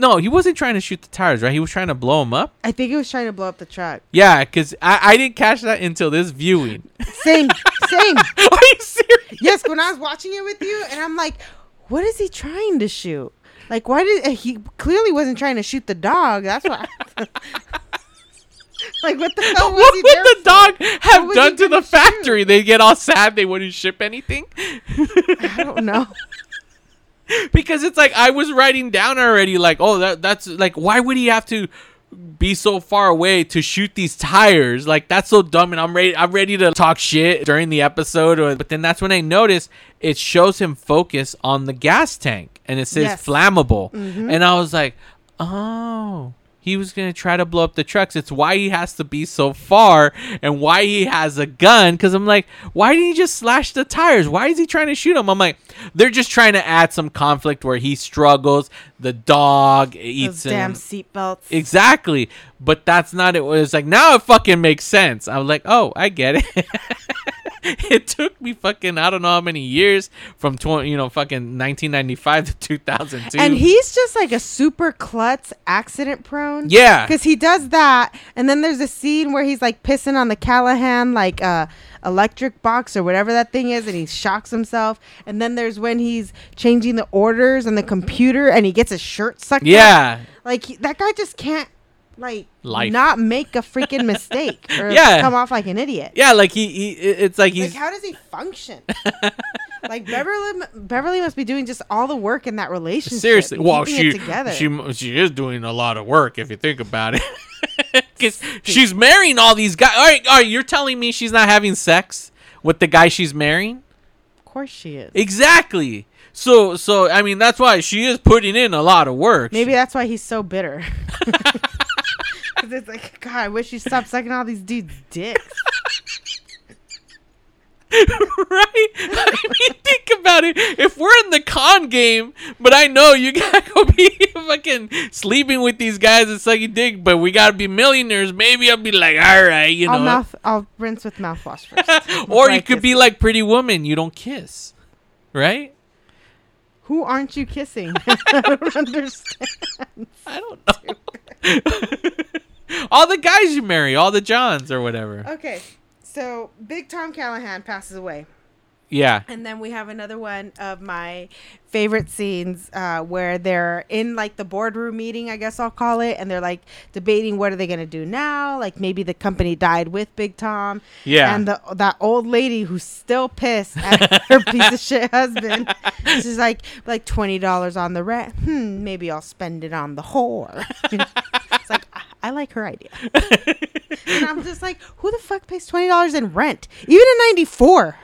No, he wasn't trying to shoot the tires, right? He was trying to blow them up. I think he was trying to blow up the truck. Yeah, because I, I didn't catch that until this viewing. Same, same. Are you serious? Yes, when I was watching it with you, and I'm like, what is he trying to shoot? Like, why did uh, he clearly wasn't trying to shoot the dog? That's why. like, what the hell was What he would the for? dog have done to the factory? They get all sad. They wouldn't ship anything. I don't know. because it's like I was writing down already, like, oh, that that's like, why would he have to be so far away to shoot these tires? Like, that's so dumb. And I'm ready, I'm ready to talk shit during the episode. Or, but then that's when I noticed it shows him focus on the gas tank, and it says Yes. flammable, Mhm. and I was like, oh. He was gonna try to blow up the trucks. It's why he has to be so far, and why he has a gun. Because I'm like, why didn't he just slash the tires? Why is he trying to shoot him? I'm like, they're just trying to add some conflict where he struggles. The dog eats Those damn seatbelts. Exactly, but that's not it. It was like now it fucking makes sense. I was like, oh, I get it. it took me fucking I don't know how many years from twenty, you know, fucking 1995 to 2002. And he's just like a super klutz, accident prone. Yeah. Because he does that. And then there's a scene where he's like pissing on the Callahan, like, uh, electric box or whatever that thing is and he shocks himself and then there's when he's changing the orders on the computer and he gets his shirt sucked up. Yeah. like he- that guy just can't like Life. not make a freaking mistake or Yeah. come off like an idiot yeah, like he, he it's like like how does he function like beverly beverly must be doing just all the work in that relationship seriously. Well, she together. she she is doing a lot of work if you think about it. Because she's marrying all these guys. All right, all right. You're telling me she's not having sex with the guy she's marrying? of course she is Exactly. So so I mean that's why she is putting in a lot of work. maybe that's why he's so bitter Because it's like, God, I wish you stopped sucking all these dudes' dicks. right? I mean, think about it. If we're in the con game, but I know you gotta go be fucking sleeping with these guys and sucking dick, but we gotta be millionaires, maybe I'll be like, all right, you know. I'll mouth, I'll rinse with mouthwash first. or you could be like Pretty Woman, you don't kiss, right? Who aren't you kissing? I don't understand. I don't know. All the guys you marry, all the Johns or whatever. Okay, So Big Tom Callahan passes away. Yeah. And then we have another one of my favorite scenes uh, where they're in like the boardroom meeting, I guess I'll call it, and they're like debating what are they gonna do now. Like maybe the company died with Big Tom. Yeah. And the that old lady who's still pissed at her piece of shit husband. She's like like twenty dollars on the rent. Hmm, maybe I'll spend it on the whore. it's like I, I like her idea. and I'm just like, who the fuck pays twenty dollars in rent? Even in '94.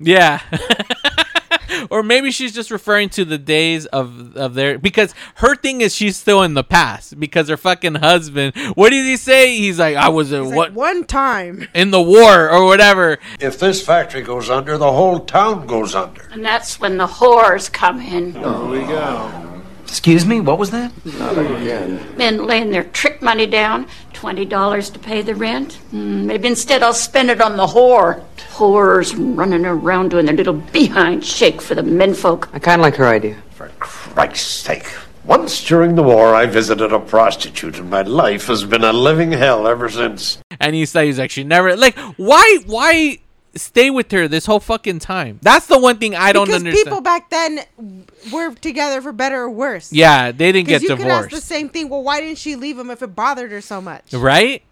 Yeah. or maybe she's just referring to the days of of their because her thing is she's still in the past because her fucking husband. What did he say? He's like, I was in what one time in the war or whatever. If this factory goes under, the whole town goes under. And that's when the whores come in. Here we go. Excuse me, what was that? Not again. Men laying their trick money down, $20 to pay the rent. Hmm, maybe instead I'll spend it on the whore. Whores running around doing their little behind shake for the menfolk. I kind of like her idea. For Christ's sake. Once during the war, I visited a prostitute, and my life has been a living hell ever since. And he said he's like she never like why why stay with her this whole fucking time. That's the one thing I don't understand. because understand. people back then were together for better or worse. yeah, they didn't get you could ask divorced. the same thing. Well, why didn't she leave him if it bothered her so much? Right?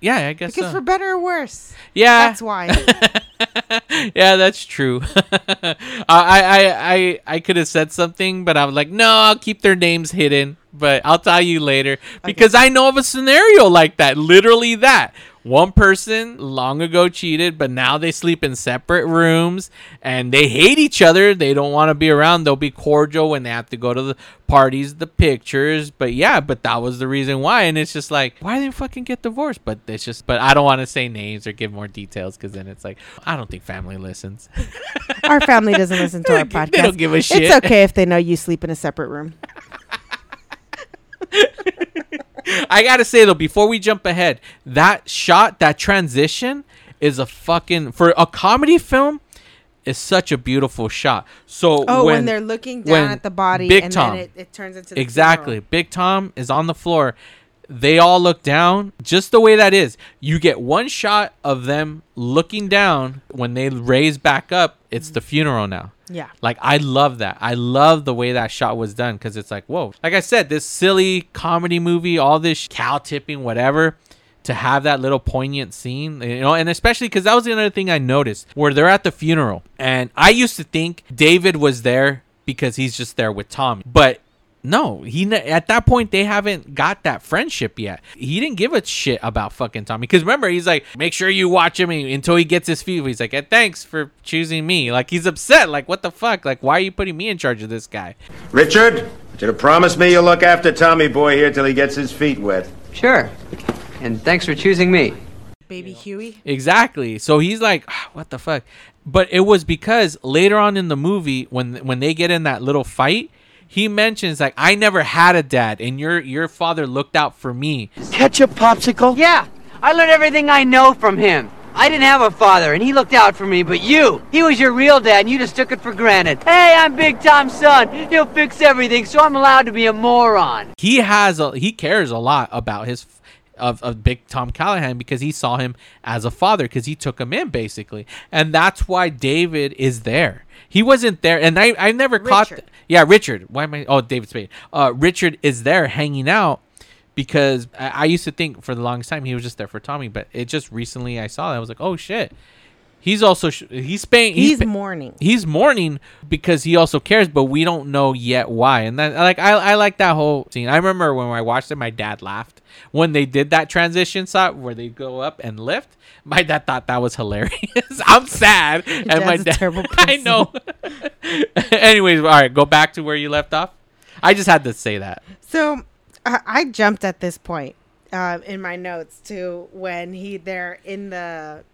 Yeah, I guess Because so. for better or worse. Yeah. That's why. yeah, that's true. I I I I could have said something, but I was like, no, I'll keep their names hidden. But I'll tell you later because I know of a scenario like that. Literally that. One person long ago cheated, but now they sleep in separate rooms and they hate each other. They don't want to be around. They'll be cordial when they have to go to the parties, the pictures. But yeah, but that was the reason why. And it's just like, why didn't fucking get divorced? But it's just, but I don't want to say names or give more details because then it's like, I don't think family listens. Our family doesn't listen to our podcast. They don't give a shit. It's okay if they know you sleep in a separate room. I gotta say though, before we jump ahead, that shot, that transition is a fucking for a comedy film is such a beautiful shot. So Oh, when they're looking down at the body Big and then Tom, it- it turns into the exactly. Big Tom is on the floor. They all look down, just the way that is. You get one shot of them looking down when they raise back up. It's the mm-hmm. funeral now. Yeah. Like I love that. I love the way that shot was done because it's like, whoa. Like I said, this silly comedy movie, all this cow tipping, whatever, to have that little poignant scene, you know, and especially because that was another thing I noticed where they're at the funeral, and I used to think David was there because he's just there with Tommy, but. No, he at that point they haven't got that friendship yet. He didn't give a shit about fucking Tommy because remember he's like, make sure you watch him until he gets his feet. He's like, eh, thanks for choosing me. Like he's upset. Like what the fuck? Like why are you putting me in charge of this guy? Richard, you to promise me you'll look after Tommy boy here till he gets his feet wet. Sure. And thanks for choosing me. Baby Huey. Exactly. So he's like, "Ah, what the fuck? But it was because later on in the movie, when when they get in that little fight, he mentions like, I never had a dad, and your your father looked out for me. Ketchup popsicle? Yeah. I learned everything I know from him. I didn't have a father, and he looked out for me, but you, he was your real dad, and you just took it for granted. Hey, I'm Big Tom's son. He'll fix everything, so I'm allowed to be a moron. He has a he cares a lot about his of, of big Tom Callahan because he saw him as a father because he took him in basically, and that's why David is there. He wasn't there, and I I never caught. Yeah, Richard. Why am I? Oh, David Spade. Uh, Richard is there hanging out because I, I used to think for the longest time he was just there for Tommy, but it just recently I saw that I was like, oh shit. He's also sh- he's paying. He's pa- mourning. He's mourning because he also cares, but we don't know yet why. And that like I I like that whole scene. I remember when I watched it, my dad laughed when they did that transition shot where they go up and lift. My dad thought that was hilarious. I'm sad, and my dad's a dad. terrible I know. Anyways, all right, go back to where you left off. I just had to say that. So uh, I jumped at this point uh, in my notes to when he they're in the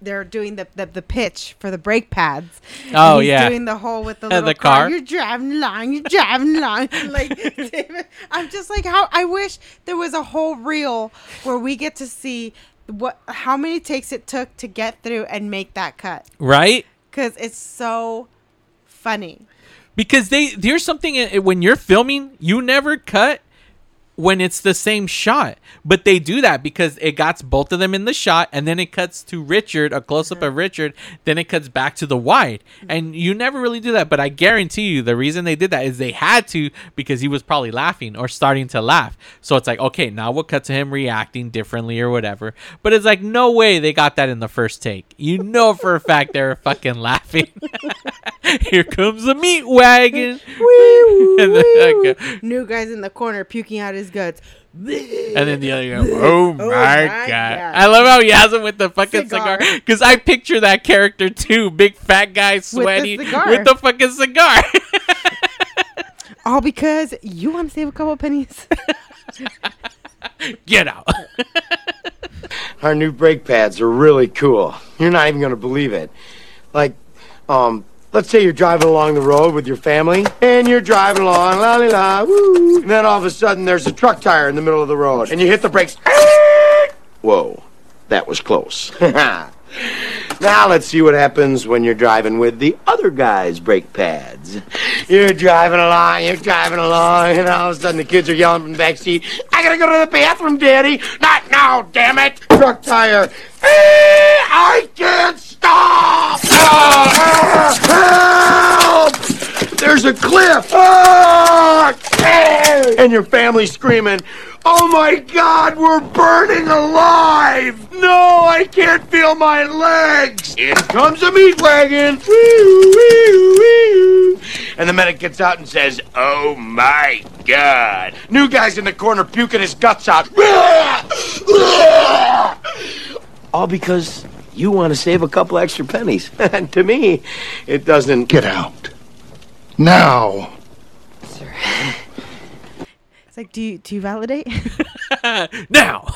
they're doing the, the, the pitch for the brake pads. Oh, yeah. doing the whole with the little the car. car. You're driving along. You're driving along. like David, I'm just like how I wish there was a whole reel where we get to see what how many takes it took to get through and make that cut Right? because it's so funny. because they there's something when you're filming you never cut when it's the same shot. But they do that because it got both of them in the shot and then it cuts to Richard, a close up mm-hmm. of Richard, then it cuts back to the wide. Mm-hmm. And you never really do that, but I guarantee you the reason they did that is they had to because he was probably laughing or starting to laugh. So it's like, okay, now we'll cut to him reacting differently or whatever. But it's like no way they got that in the first take. You know for a fact they were fucking laughing. Here comes the meat wagon. and then, like, uh, New guy's in the corner puking out his guts. and then the other guy, oh my, god. I love how he has him with the fucking cigar. Cigar. Because I picture that character too. Big fat guy, sweaty, with the, cigar. fucking cigar. All because you want to save a couple pennies. Get out. Our new brake pads are really cool. You're not even going to believe it. Like, um, let's say you're driving along the road with your family, and you're driving along, la la la, woo. And then all of a sudden, there's a truck tire in the middle of the road, and you hit the brakes. Whoa, that was close. now let's see what happens when you're driving with the other guy's brake pads. You're driving along, you're driving along, and all of a sudden the kids are yelling from the back seat, I gotta go to the bathroom, Daddy! Not now, damn it! Truck tire. I can't stop! Ah, help! There's a cliff! Ah, and your family's screaming, Oh my god, we're burning alive! No, I can't feel my legs! In comes a meat wagon! And the medic gets out and says, Oh my god! New guy's in the corner puking his guts out. All because you want to save a couple extra pennies. and to me, it doesn't. Get out. Now. Sir. It's like, do you do you validate? now.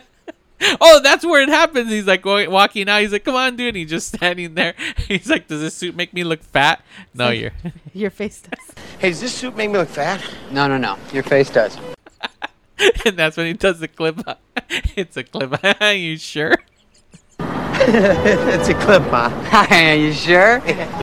oh, that's where it happens. He's like wa- walking out. He's like, "Come on, dude." And he's just standing there. He's like, "Does this suit make me look fat?" No, like- you're. Your face does. Hey, does this suit make me look fat? No, no, no. Your face does. and that's when he does the clip. it's a clip. Are you sure? it's a clip, huh? Are you sure?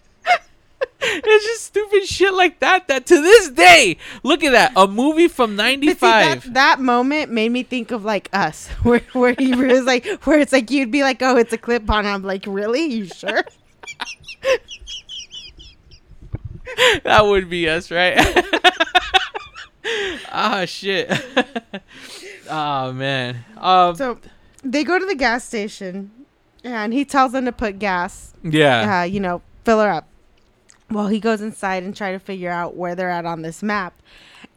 It's just stupid shit like that. That to this day, look at that. A movie from But see, '95. that, that moment made me think of like us, where where he was like, where it's like you'd be like, oh, it's a clip on. I'm like, really? You sure? that would be us, right? Ah, shit. oh man. Um, so they go to the gas station, and he tells them to put gas. Yeah. Uh, you know, fill her up. Well, he goes inside and try to figure out where they're at on this map.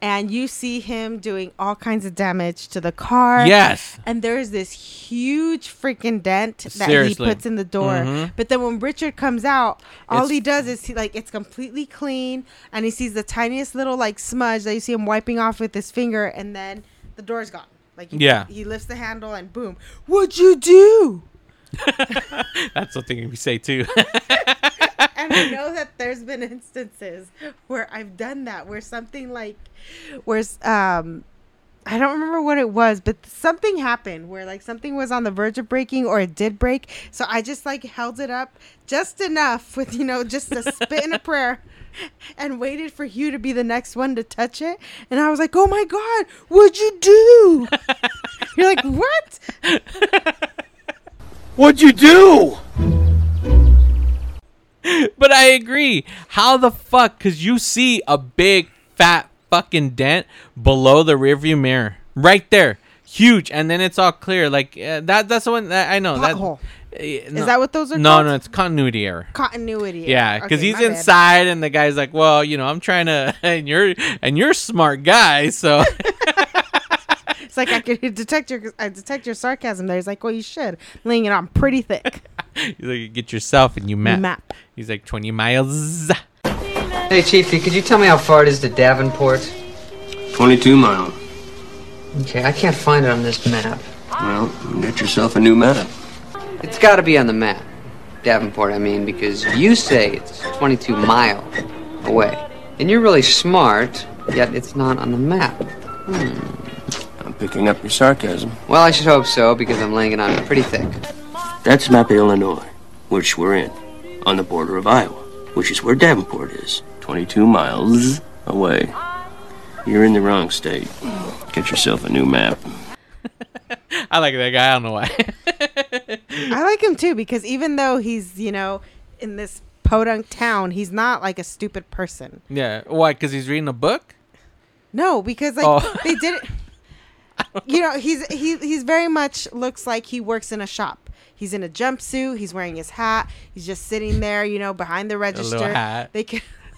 And you see him doing all kinds of damage to the car. Yes. And there's this huge freaking dent that Seriously. he puts in the door. Mhm. But then when Richard comes out, all It's- he does is he like it's completely clean and he sees the tiniest little like smudge that you see him wiping off with his finger and then the door's gone. Like he, Yeah. he lifts the handle and boom. What'd you do? That's the thing we say too. and I know that there's been instances where I've done that, where something like, where's um, I don't remember what it was, but something happened where like something was on the verge of breaking or it did break. So I just like held it up just enough with you know just a spit and a prayer. And waited for you to be the next one to touch it, and I was like, "Oh my god, what'd you do?" You're like, "What?" What'd you do? but I agree. How the fuck? Because you see a big fat fucking dent below the rearview mirror, right there, huge, and then it's all clear. Like uh, that. That's the one that I know. Pothole. That, uh, Is that what those are No, called? no, it's continuity error. Continuity. Yeah, because Okay, he's my bad. inside, and the guy's like, "Well, you know, I'm trying to," and you're and you're a smart guy, so It's like I could detect your I detect your sarcasm there. He's like, well, you should. Laying it on pretty thick. he's like, "You get yourself and you map." map. He's like, 20 miles." Hey, Chiefy, could you tell me how far it is to Davenport? 22 mile. Okay, I can't find it on this map. Well, get yourself a new map. It's got to be on the map. Davenport, I mean, because you say it's 22 mile away. And you're really smart, yet it's not on the map. Hmm. I'm picking up your sarcasm. Well, I should hope so, because I'm laying it on pretty thick. That's a map Illinois, which we're in, on the border of Iowa, which is where Davenport is, 22 miles away. You're in the wrong state. Get yourself a new map. I like that guy. I don't know why. I like him too because even though he's you know in this podunk town, he's not like a stupid person. yeah. Why? Because he's reading a book. No, because like Oh. they did it. You know, he's he he's very much looks like he works in a shop. He's in a jumpsuit. He's wearing his hat. He's just sitting there, you know, behind the register. hat. They could.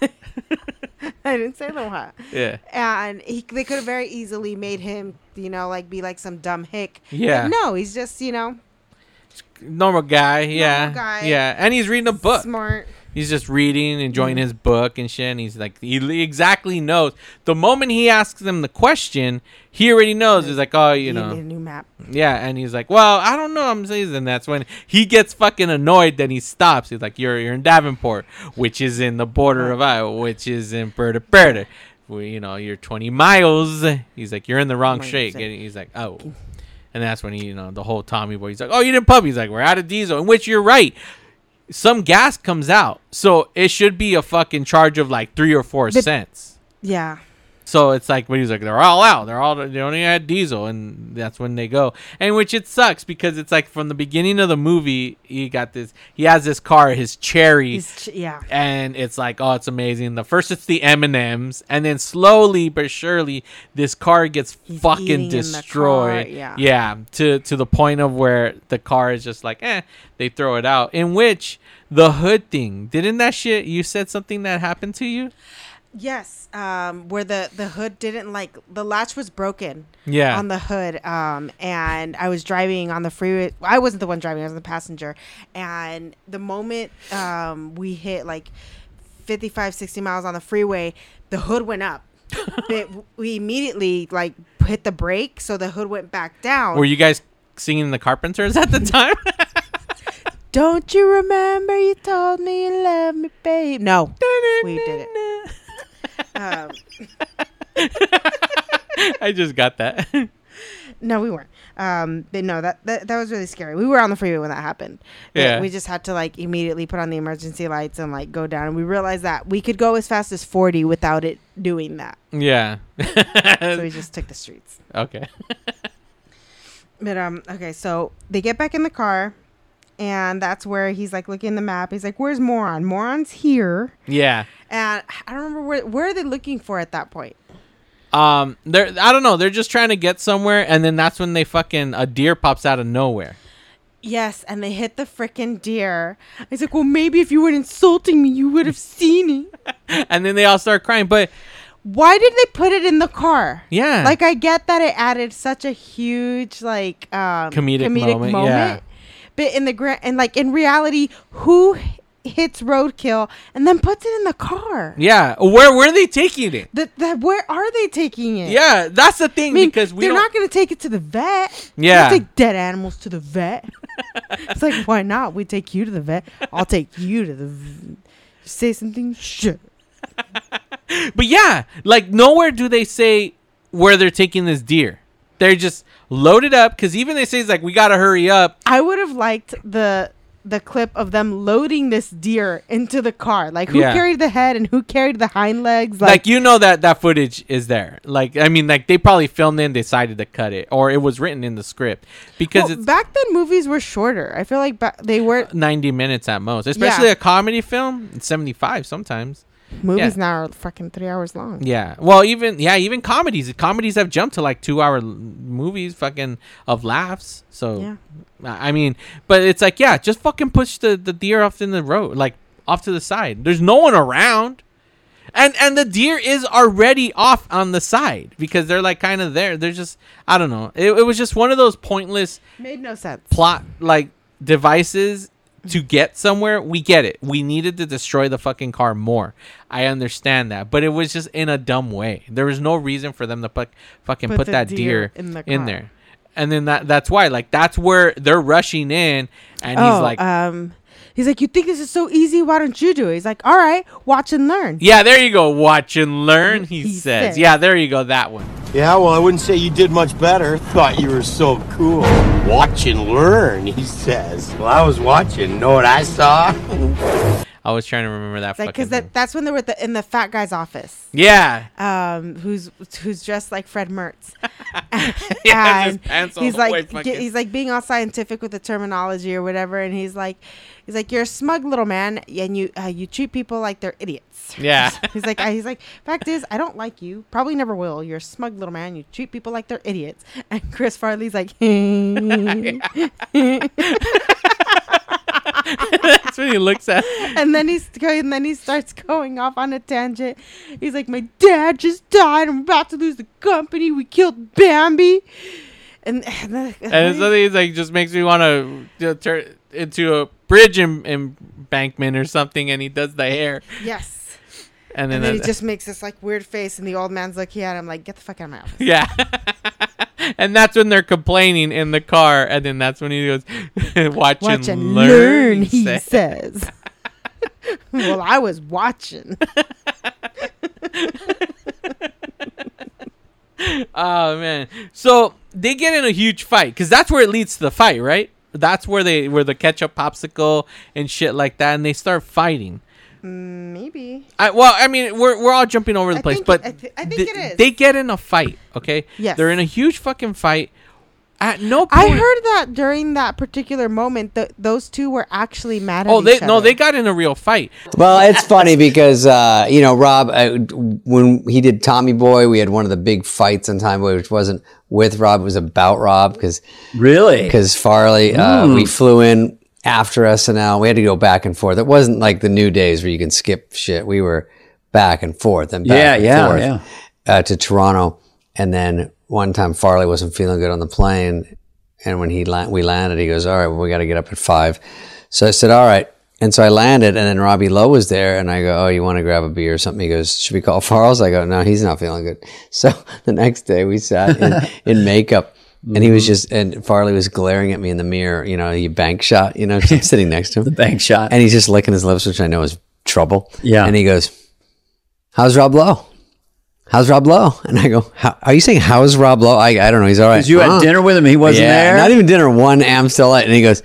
I didn't say little hat. Yeah. And he, they could have very easily made him, you know, like be like some dumb hick. But Yeah. no, he's just, you know, Normal guy. Yeah. guy. Yeah. And he's reading a book. smart. He's just reading, enjoying Mhm. his book and shit. And he's like, he exactly knows. The moment he asks them the question, he already knows. He's like, oh, you You know. need a new map. Yeah, and he's like, "Well, I don't know." I'm saying, and that's when he gets fucking annoyed. Then he stops. He's like, "You're you're in Davenport, which is in the border of Iowa, which is in Berta. Well, you know, you're 20 miles." He's like, "You're in the wrong state." And he's like, "Oh," and that's when he, you know, the whole Tommy boy. He's like, "Oh, you didn't pump." He's like, "We're out of diesel," in which you're right. Some gas comes out, so it should be a fucking charge of like three or four The- cents. Yeah. So it's like when he's like, they're all out. They're all they only had diesel, and that's when they go. And which it sucks because it's like from the beginning of the movie, he got this. He has this car, his cherry, He's ch- yeah. and it's like, oh, it's amazing. The first it's the M and M's, and then slowly but surely, this car gets eating fucking destroyed. car, yeah. yeah, to to the point of where the car is just like, eh, they throw it out. In which the hood thing, didn't that shit? You said something that happened to you. Yes, um, where the the hood didn't like the latch was broken. Yeah. on the hood, um, and I was driving on the freeway. I wasn't the one driving; I was the passenger. And the moment um, we hit like 55, 60 miles on the freeway, the hood went up. but we immediately like hit the brake, so the hood went back down. Were you guys singing the Carpenters at the time? Don't you remember you told me you love me, babe? No, we did it. Um, I just got that. No, we weren't. Um, but no, that, that that was really scary. We were on the freeway when that happened. Yeah. we just had to like immediately put on the emergency lights and like go down. And we realized that we could go as fast as forty without it doing that. yeah. so we just took the streets. Okay. But um, okay, so they get back in the car, and that's where he's like looking at the map. He's like, "Where's Moron? Moron's here." Yeah. And I don't remember where where are they looking for at that point. Um, they're I don't know. They're just trying to get somewhere, and then that's when they fucking a deer pops out of nowhere. Yes, and they hit the freaking deer. He's like, "Well, maybe if you weren't insulting me, you would have seen it." And then they all start crying. But Why did they put it in the car? Yeah. Like I get that it added such a huge like um Comedic moment, yeah. But in the gra- and like in reality, who hits roadkill and then puts it in the car? yeah, where were they taking it? That that where are they taking it? Yeah, that's the thing I mean, because we they're not going to take it to the vet. Yeah. take dead animals to the vet. it's like why not? We take you to the vet. I'll take you to the. V- say something. Shit. but yeah, like nowhere do they say where they're taking this deer. They're just loaded up because even they say it's like we gotta hurry up. I would have liked the the clip of them loading this deer into the car. Like who Yeah. carried the head and who carried the hind legs? Like, Like, you know that that footage is there. Like I mean, like they probably filmed it and decided to cut it, or it was written in the script because well, it's back then movies were shorter. I feel like ba- they were 90 minutes at most. Especially Yeah. a comedy film, 75 sometimes. Movies yeah. now are fucking three hours long. Yeah. Well, even yeah, even comedies. Comedies have jumped to like 2-hour movies fucking of laughs. So Yeah. I I mean, but it's like yeah, just fucking push the the deer off in the road, like off to the side. There's no one around. And and the deer is already off on the side because they're like kind of there. They're just I don't know. It, it was just one of those pointless Made no sense. plot like devices to get somewhere we get it. We needed to destroy the fucking car more. I understand that. But it was just in a dumb way. There was no reason for them to put fucking Put put, that deer deer, in the in, there. And then that that's why like that's where they're rushing in and oh, he's like um, he's like, you think this is so easy? Why don't you do it? He's like, all right, watch and learn. yeah there you go watch and learn he, He says said. yeah there you go that one Yeah, well, I wouldn't say you did much better. Thought you were so cool. Watch and learn, he says. Well, I was watching. Know what I saw? i was trying to remember that It's like because that, that's when they were the, in the fat guy's office. yeah Um, who's who's dressed like Fred Mertz, He has his And pants all he's the like he's like being all scientific with the terminology or whatever, and he's like he's like you're a smug little man, and you uh, you treat people like they're idiots. Yeah. he's like I, he's like fact is I don't like you, probably never will. You're a smug little man. You treat people like they're idiots. And Chris Farley's like. That's what he looks at. and then he's and then he starts going off on a tangent. He's like, "My dad just died. I'm about to lose the company. We killed Bambi." And and, then, And so he's like, just makes me want to uh, turn into a bridge em- embankment or something, and he does the hair. yes. And And then, then, he just makes this like weird face, and the old man's like looking at him like, "Get the fuck out of my office." Yeah. and that's when they're complaining in the car, and then that's when he goes, "Watch, Watch and, and learn." learn, he say. says. well, I was watching. oh man! So they get in a huge fight because that's where it leads to the fight, right? That's where they where the ketchup popsicle and shit like that, and they start fighting. Mm, Maybe. I, well, I mean, we're we're all jumping over the I place, think- but I thi- I think th- it is. they get in a fight. Okay, Yes. they're in a huge fucking fight. At no point, I heard that during that particular moment, th- those two were actually mad at Oh, they each no, they got in a real fight. Well, it's funny because uh, you know Rob, uh, when he did Tommy Boy, we had one of the big fights on Tommy Boy, which wasn't with Rob, it was about Rob because really because Farley, uh, Mm. we flew in after SNL. We had to go back and forth. It wasn't like the new days where you can skip shit. We were back and forth and back Yeah, and yeah, forth yeah. Uh, to Toronto, and then one time Farley wasn't feeling good on the plane, and when he la- we landed, he goes, "All right, well, we got to get up at five. So I said, "All right." And so I landed, and then Robbie Lowe was there, and I go, "Oh, you want to grab a beer or something?" He goes, "Should we call Farles?" I go, "No, he's not feeling good." So the next day we sat in, in makeup, and he was just, and Farley was glaring at me in the mirror. You know, you bank shot. You know, sitting next to him, the bank shot, and he's just licking his lips, which I know is trouble. Yeah. and he goes, "How's Rob Lowe?" How's Rob Lowe? And I go, "How- Are you saying how's Rob Lowe? I, I don't know. He's all right. 'Cause you had uh-huh. dinner with him, he wasn't Yeah, there? Not even dinner. One am still light. And he goes,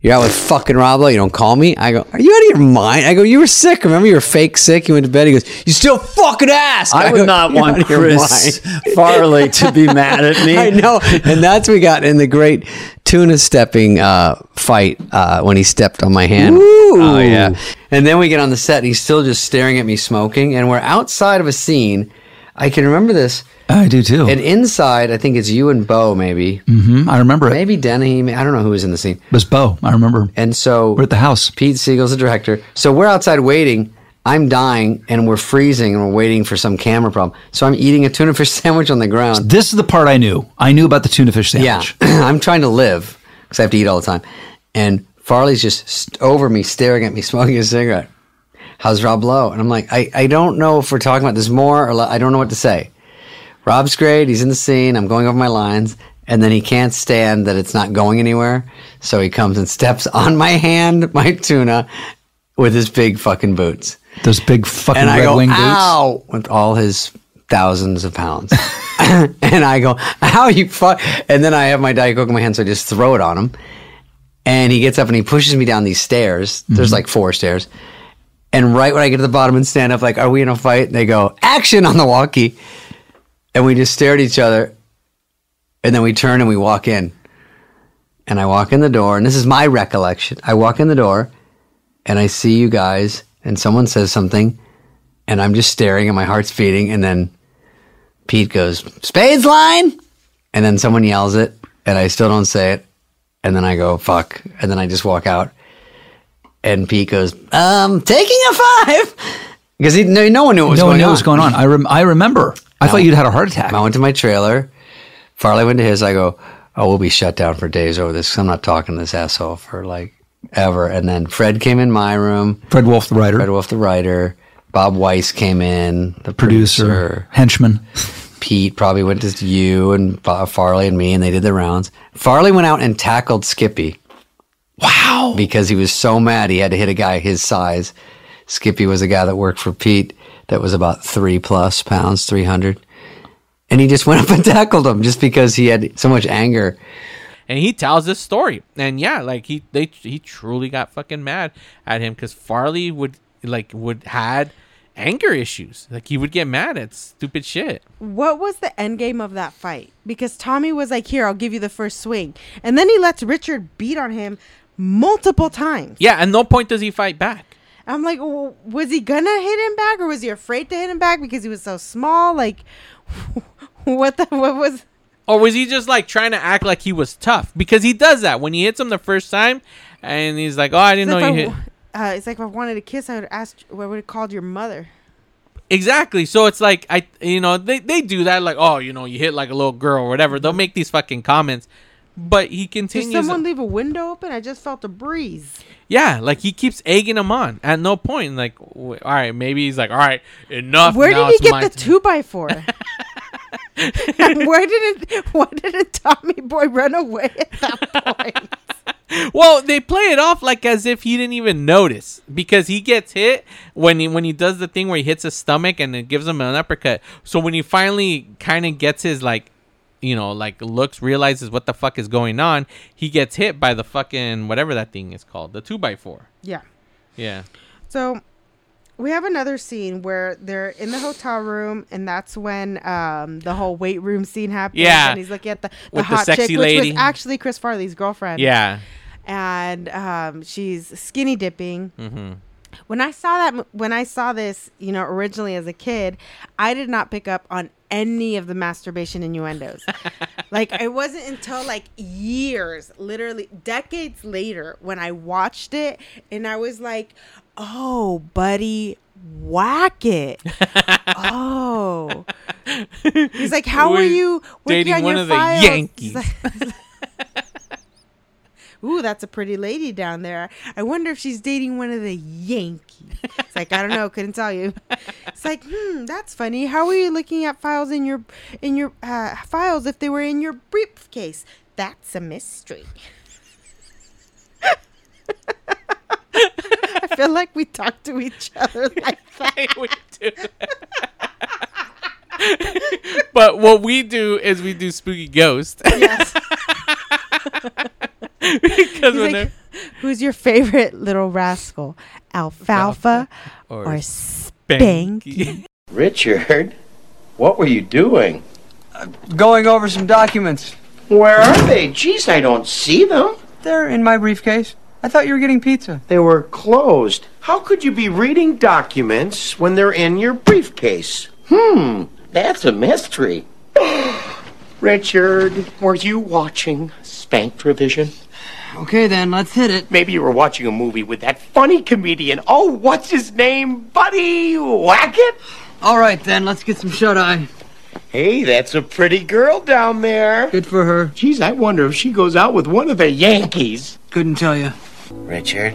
"You're out with fucking Rob Lowe. You don't call me." I go, "Are you out of your mind?" I go, "You were sick. Remember, you were fake sick. You went to bed." He goes, "You still fucking ass. I would go, not want Chris. Farley to be mad at me. I know, and that's we got in the great tuna stepping uh, fight uh, when he stepped on my hand. Oh yeah, and then we get on the set. And he's still just staring at me smoking, and we're outside of a scene. I can remember this. I do too. And inside, I think it's you and Bo, maybe. hmm I remember it. Maybe Denny. I don't know who was in the scene. It was Bo. I remember. And so we're at the house. Pete Segal's the director. So we're outside waiting. I'm dying, and we're freezing, and we're waiting for some camera problem. So I'm eating a tuna fish sandwich on the ground. This is the part I knew. I knew about the tuna fish sandwich. Yeah, I'm trying to live because I have to eat all the time. And Farley's just st- over me, staring at me, smoking a cigarette. How's Rob Lowe? And I'm like, I, I don't know if we're talking about this more or I don't know what to say. Rob's great. He's in the scene. I'm going over my lines. And then he can't stand that it's not going anywhere. So he comes and steps on my hand, my tuna, with his big fucking boots. Those big fucking and I Red go, Wing boots. ow, with all his thousands of pounds. and I go, ow, you fuck. And then I have my Diet Coke in my hand, so I just throw it on him. And he gets up and he pushes me down these stairs. There's Mhm. like four stairs. And right when I get to the bottom and stand up, like, are we in a fight? And They go, action on the walkie. And we just stare at each other. And then we turn and we walk in. And I walk in the door, and this is my recollection. I walk in the door and I see you guys, and someone says something, and I'm just staring and my heart's beating. And then Pete goes, Spade's line! And then someone yells it, and I still don't say it. And then I go, fuck. And then I just walk out. And Pete goes, um, taking a five. Because no, no one knew what was no going one knew on. what was going on. I, rem- I remember. I thought you'd had a heart attack. I went to my trailer. Farley went to his. I go, oh, we'll be shut down for days over this. I'm not talking to this asshole for like ever. And then Fred came in my room. Fred Wolf, the writer. Fred Wolf, the writer. Bob Weiss came in, the Producer, producer. henchman. Pete probably went to you and Farley and me, and they did the rounds. Farley went out and tackled Skippy. Wow. Because he was so mad he had to hit a guy his size. Skippy was a guy that worked for Pete that was about three plus pounds, 300. And he just went up and tackled him just because he had so much anger. and he tells this story and yeah like he they he truly got fucking mad at him because farley would like would had anger issues. Like he would get mad at stupid shit. What was the end game of that fight? Because Tommy was like, "Here, I'll give you the first swing," and then he lets Richard beat on him multiple times. Yeah, at no point does he fight back. I'm like, w- was he gonna hit him back, or was he afraid to hit him back because he was so small? Like, what the what was? Or was he just like trying to act like he was tough? Because he does that when he hits him the first time, and he's like, "Oh, I didn't It's know like you hit." I- Uh, it's like if I wanted to kiss, I would ask. What would have called your mother? Exactly. So it's like I, you know, they they do that like, "Oh, you know, you hit like a little girl or whatever." They'll make these fucking comments, but he continues. Did someone leave a window open? I just felt a breeze. yeah, like he keeps egging him on. At no point, like, all right, maybe he's like, "All right, enough." Where did he get the turn." two by four? and where did it? Why didn't Tommy Boy run away at that point? Well, they play it off like as if he didn't even notice because he gets hit when he when he does the thing where he hits his stomach and it gives him an uppercut. So when he finally kind of gets his like, you know, like looks realizes what the fuck is going on, he gets hit by the fucking whatever that thing is called, the two by four. Yeah. Yeah. So we have another scene where they're in the hotel room, and that's when um, the whole weight room scene happens. Yeah. and he's looking at the, the With the hot sexy chick, which was actually Chris Farley's girlfriend. Yeah. and um, she's skinny dipping. Mm-hmm. When I saw that, when I saw this, you know, originally as a kid, I did not pick up on any of the masturbation innuendos. like it wasn't until like years, literally decades later, when I watched it, and I was like, "Oh, buddy, whack it." oh, he's like, "How are you dating on one your of the? Yankees. Ooh, that's a pretty lady down there. I wonder if she's dating one of the Yankees. It's like I don't know, couldn't tell you. It's like, hmm, that's funny. How are you looking at files in your in your uh, files if they were in your briefcase? That's a mystery. I feel like we talk to each other like that. we do. but what we do is we do spooky ghost. Yes. because He's when like, Who's your favorite little rascal? Alfalfa or or, Spanky? Richard, what were you doing? Going over some documents. Where are they? Jeez, I don't see them. They're in my briefcase. I thought you were getting pizza. They were closed. How could you be reading documents when they're in your briefcase? Hmm, that's a mystery. Richard, were you watching Spectravision? Okay, then, let's hit it. Maybe you were watching a movie with that funny comedian. Oh, what's his name? Buddy Hackett? All right, then, let's get some shut eye. Hey, that's a pretty girl down there. Good for her. Geez, I wonder if she goes out with one of the Yankees. Couldn't tell you. Richard,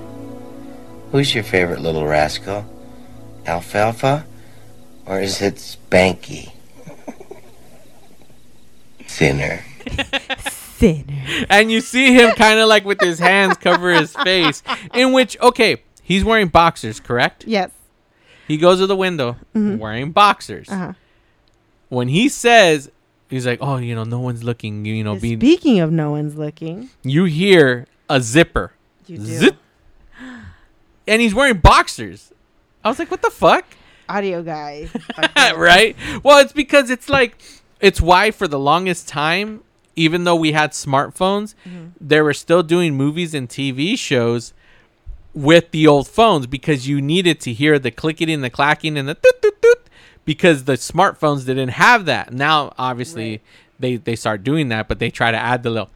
who's your favorite little rascal? Alfalfa? Or is it Spanky? Thinner. Thinner. and you see him kind of like with his hands cover his face, in which okay, he's wearing boxers, correct? Yes. He goes to the window Mhm. wearing boxers. Uh-huh. When he says, he's like, "Oh, you know, no one's looking." You know, be Speaking of no one's looking, you hear a zipper, You do. zip, and he's wearing boxers. I was like, "What the fuck?" audio guy. right? Well, it's because it's like it's why for the longest time, even though we had smartphones, Mhm. they were still doing movies and TV shows with the old phones because you needed to hear the clicking and the clacking and the toot, toot, toot, because the smartphones didn't have that. Now, obviously, they they start doing that, but they try to add the little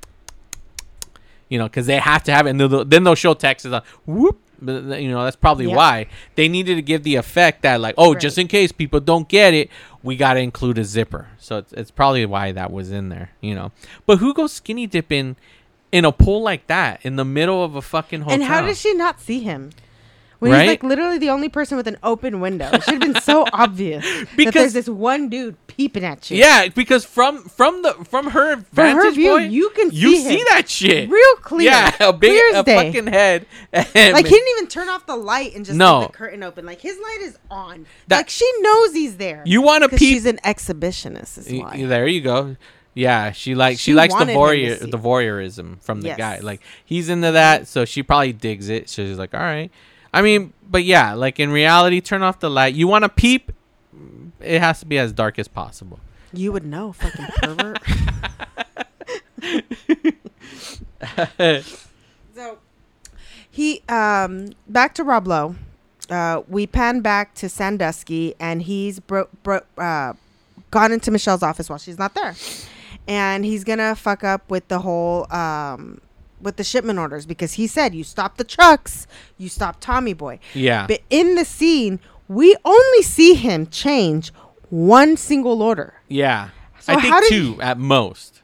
you know, because they have to have it. And they'll- then they'll show text as a whoop. But, you know, that's probably Yeah. why they needed to give the effect that, like, oh, just in case people don't get it, we got to include a zipper. So it's, it's probably why that was in there, you know. But who goes skinny dipping in a pool like that in the middle of a fucking hotel? and how does she not see him? When Right? he's like literally the only person with an open window. It should have been so obvious that Because- there's this one dude peeping at you. Yeah, because from from the from her From vantage her view, point, you can you see see that shit real clear. Yeah, a big clear a day. fucking head. Like he didn't even turn off the light and just No. leave the curtain open. Like his light is on. That- like she knows he's there. You wanna 'Cause peep- She's an exhibitionist. Is why. There you go. Yeah, she like she, She likes the to voyeur the voyeurism from the Yes. guy. Like he's into that, so she probably digs it. So she's like, all right. I mean, but yeah, like in reality, turn off the light. You want to peep? It has to be as dark as possible. You would know, fucking pervert. so he um back to Rob Lowe. Uh, we pan back to Sandusky, and he's bro- bro- uh, gone into Michelle's office while she's not there, and he's gonna fuck up with the whole um with the shipment orders because he said you stop the trucks, you stop Tommy Boy. Yeah. But in the scene, we only see him change one single order. Yeah, So I think did- two at most.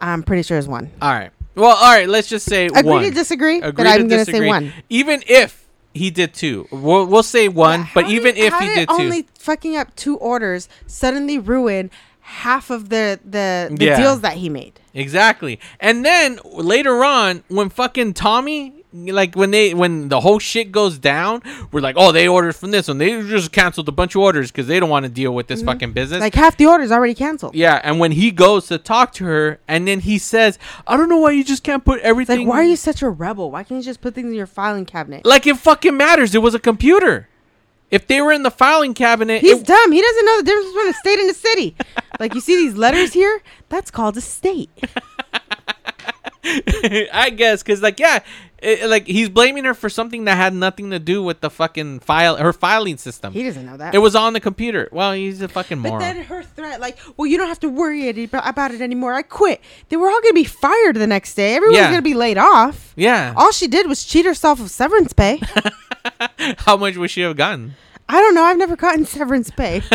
I'm pretty sure it's one. All right. Well, all right. Let's just say Agree one. to disagree, but Agree I'm gonna say one. Even if he did two, we'll, we'll say one. but even if he did did two, only fucking up two orders suddenly ruin half of the the, the Yeah. deals that he made? Exactly. And then later on, when fucking Tommy, like when they when the whole shit goes down, we're like, oh, they ordered from this one. They just canceled a bunch of orders because they don't want to deal with this fucking business. Mm-hmm. Like half the orders already canceled. yeah, and when he goes to talk to her, and then he says, "I don't know why you just can't put everything." like, why are you such a rebel? Why can't you just put things in your filing cabinet? Like it fucking matters. It was a computer. If they were in the filing cabinet, He's it- dumb. He doesn't know the difference between a state and a city. like you see these letters here, that's called a state. I guess because like yeah, it, like he's blaming her for something that had nothing to do with the fucking file her filing system. He doesn't know that. It was on the computer. Well, he's a fucking moron. But moron. then her threat, like, well, you don't have to worry about it anymore. I quit. They were all gonna be fired the next day. Everyone's Yeah. gonna be laid off. Yeah. All she did was cheat herself of severance pay. How much would she have gotten? I don't know. I've never gotten severance pay.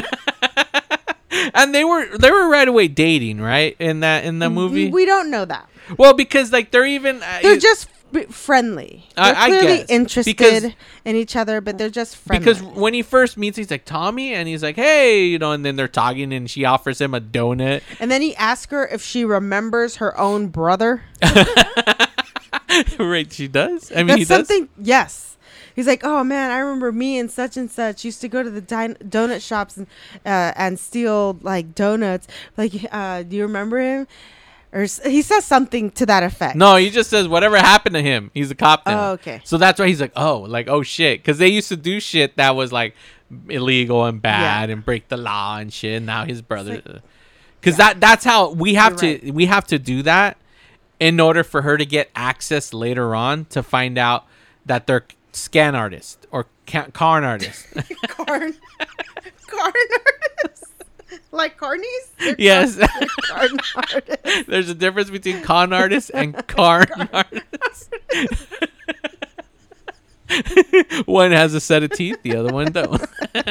And they were they were right away dating, right? In that in the movie. We don't know that. well, because like they're even uh, They're just f- friendly. I- They're I clearly guess. interested Because- in each other, but they're just friendly. because when he first meets, he's like Tommy, and he's like, hey, you know, and then they're talking, and she offers him a donut. and then he asks her if she remembers her own brother. right? She does. I mean, That's he does. something. Yes. He's like, oh man, I remember me and such and such used to go to the din- donut shops and uh, and steal like donuts. Like, uh, do you remember him? Or he says something to that effect. No, he just says whatever happened to him. He's a cop now. Oh, okay. So that's why he's like, oh, like oh shit, because they used to do shit that was like illegal and bad and break the law and shit. And now his brother, because uh, that that's how we have to we have to do that in order for her to get access later on to find out that they're scan artists or ca- carn artists. Carn, carn artists, like carnies. They're yes. carn- they're carn artists. There's a difference between con artists and carn artists. one has a set of teeth, the other one don't.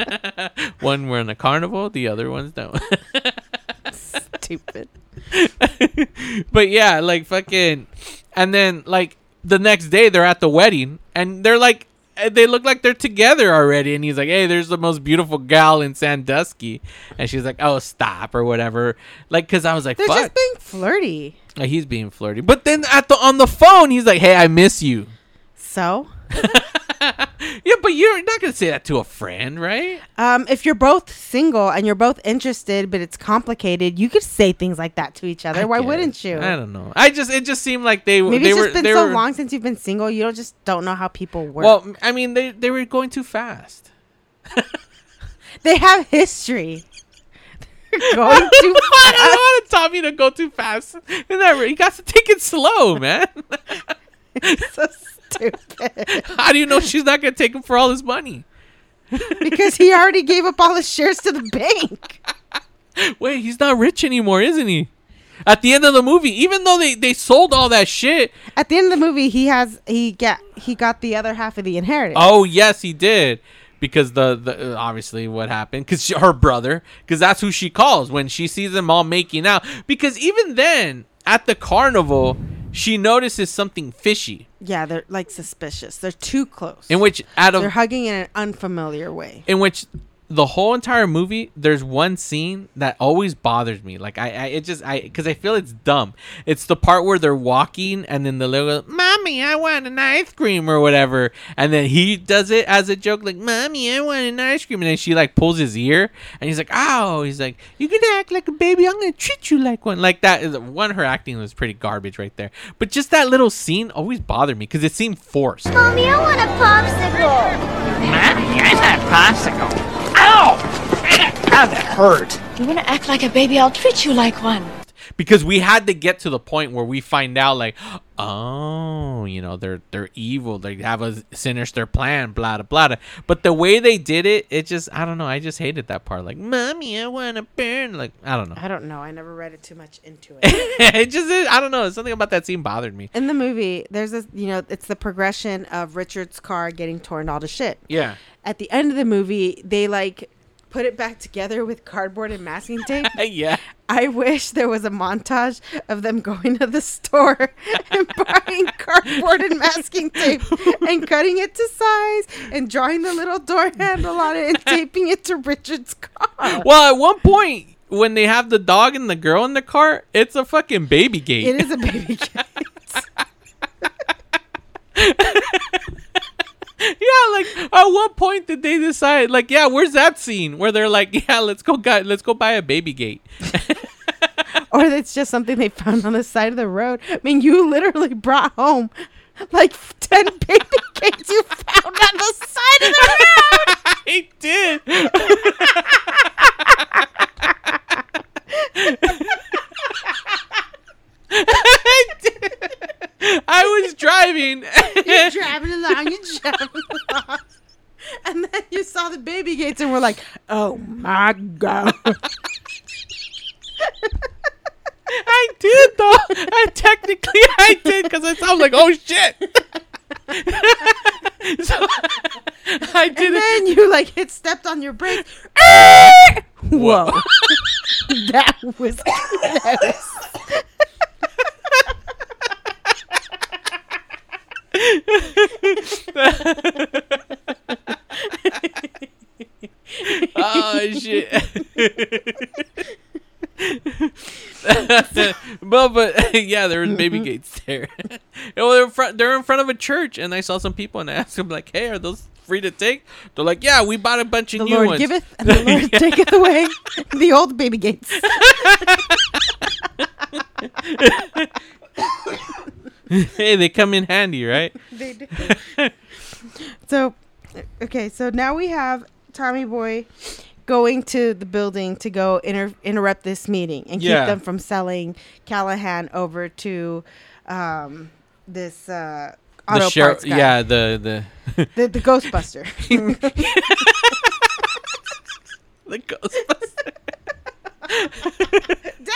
one we're in a carnival, the other ones don't. Stupid. but yeah, like fucking, and then like the next day they're at the wedding and they're like, Uh, they look like they're together already. And he's like, "Hey, there's the most beautiful gal in Sandusky," and she's like, "Oh, stop" or whatever. Like, cause I was like, They're "Fuck." just being flirty. Like, he's being flirty. But then at the on the phone, he's like, "Hey, I miss you." So, but you're not gonna say that to a friend, right? um, if you're both single and you're both interested, but it's complicated, you could say things like that to each other. Why guess. wouldn't you? I don't know. I just it just seemed like they Maybe they it's were just been so were, long since you've been single, you don't just don't know how people work. Well, I mean, they they were going too fast. they have history. They're going too I don't want Tommy to go too fast. That he got to take it slow, man. so stupid. How do you know she's not gonna take him for all his money? because he already gave up all his shares to the bank. Wait, he's not rich anymore, isn't he? At the end of the movie, even though they, they sold all that shit. At the end of the movie, he has he get he got the other half of the inheritance. Oh yes, he did. Because the, the uh, obviously what happened because her brother because that's who she calls when she sees them all making out because even then at the carnival she notices something fishy Yeah, they're like suspicious. They're too close. in which out of they're hugging in an unfamiliar way. in which the whole entire movie, there's one scene that always bothers me. Like I, I it just I because I feel it's dumb. It's the part where they're walking and then the little mommy, I want an ice cream or whatever, and then he does it as a joke, like mommy, I want an ice cream, and then she like pulls his ear, and he's like, oh, he's like, you can act like a baby, I'm gonna treat you like one, like that. Is one her acting was pretty garbage right there, but just that little scene always bothered me because it seemed forced. Mommy, I want a popsicle. Mommy, I want a popsicle. Ow! That hurt. You want to act like a baby? I'll treat you like one. Because we had to get to the point where we find out like oh you know they're they're evil. They have a sinister plan blah blah blah. But the way they did it it just i don't know. I just hated that part. Like mommy i want to burn like i don't know. I don't know. I never read it too much into it. it just i don't know. Something about that scene bothered me. In the movie, there's this, you know, it's the progression of Richard's car getting torn all to shit. yeah. At the end of the movie, they like put it back together with cardboard and masking tape. yeah I wish there was a montage of them going to the store and buying cardboard and masking tape and cutting it to size and drawing the little door handle on it and taping it to Richard's car. well at one point when they have the dog and the girl in the car it's a fucking baby gate It is a baby gate. yeah, like at what point did they decide? Like, yeah, where's that scene where they're like, yeah, let's go, guy, let's go buy a baby gate. or it's just something they found on the side of the road. I mean, you literally brought home like 10 baby gates you found on the side of the road. I did. I did. I was driving. You're driving along, you're driving along. And then you saw the baby gates and we're like, oh my God. I did though. I technically I did because I was like, oh shit. so I did and it. then you like hit stepped on your brakes. Whoa. that was close. Oh shit. well, but yeah, there was baby mm-hmm. gates there. well, they're in front. They're in front of a church, and I saw some people, and I asked them like, "Hey, are those free to take?" They're like, "Yeah, we bought a bunch of new ones. The new Lord ones." giveth and the Lord taketh away the old baby gates. hey, they come in handy, right? They do. so, okay, so now we have Tommy Boy going to the building to go inter- interrupt this meeting and Yeah. keep them from selling Callahan over to um, this uh, auto the parts guy. yeah, the the the, the Ghostbuster. the Ghostbuster.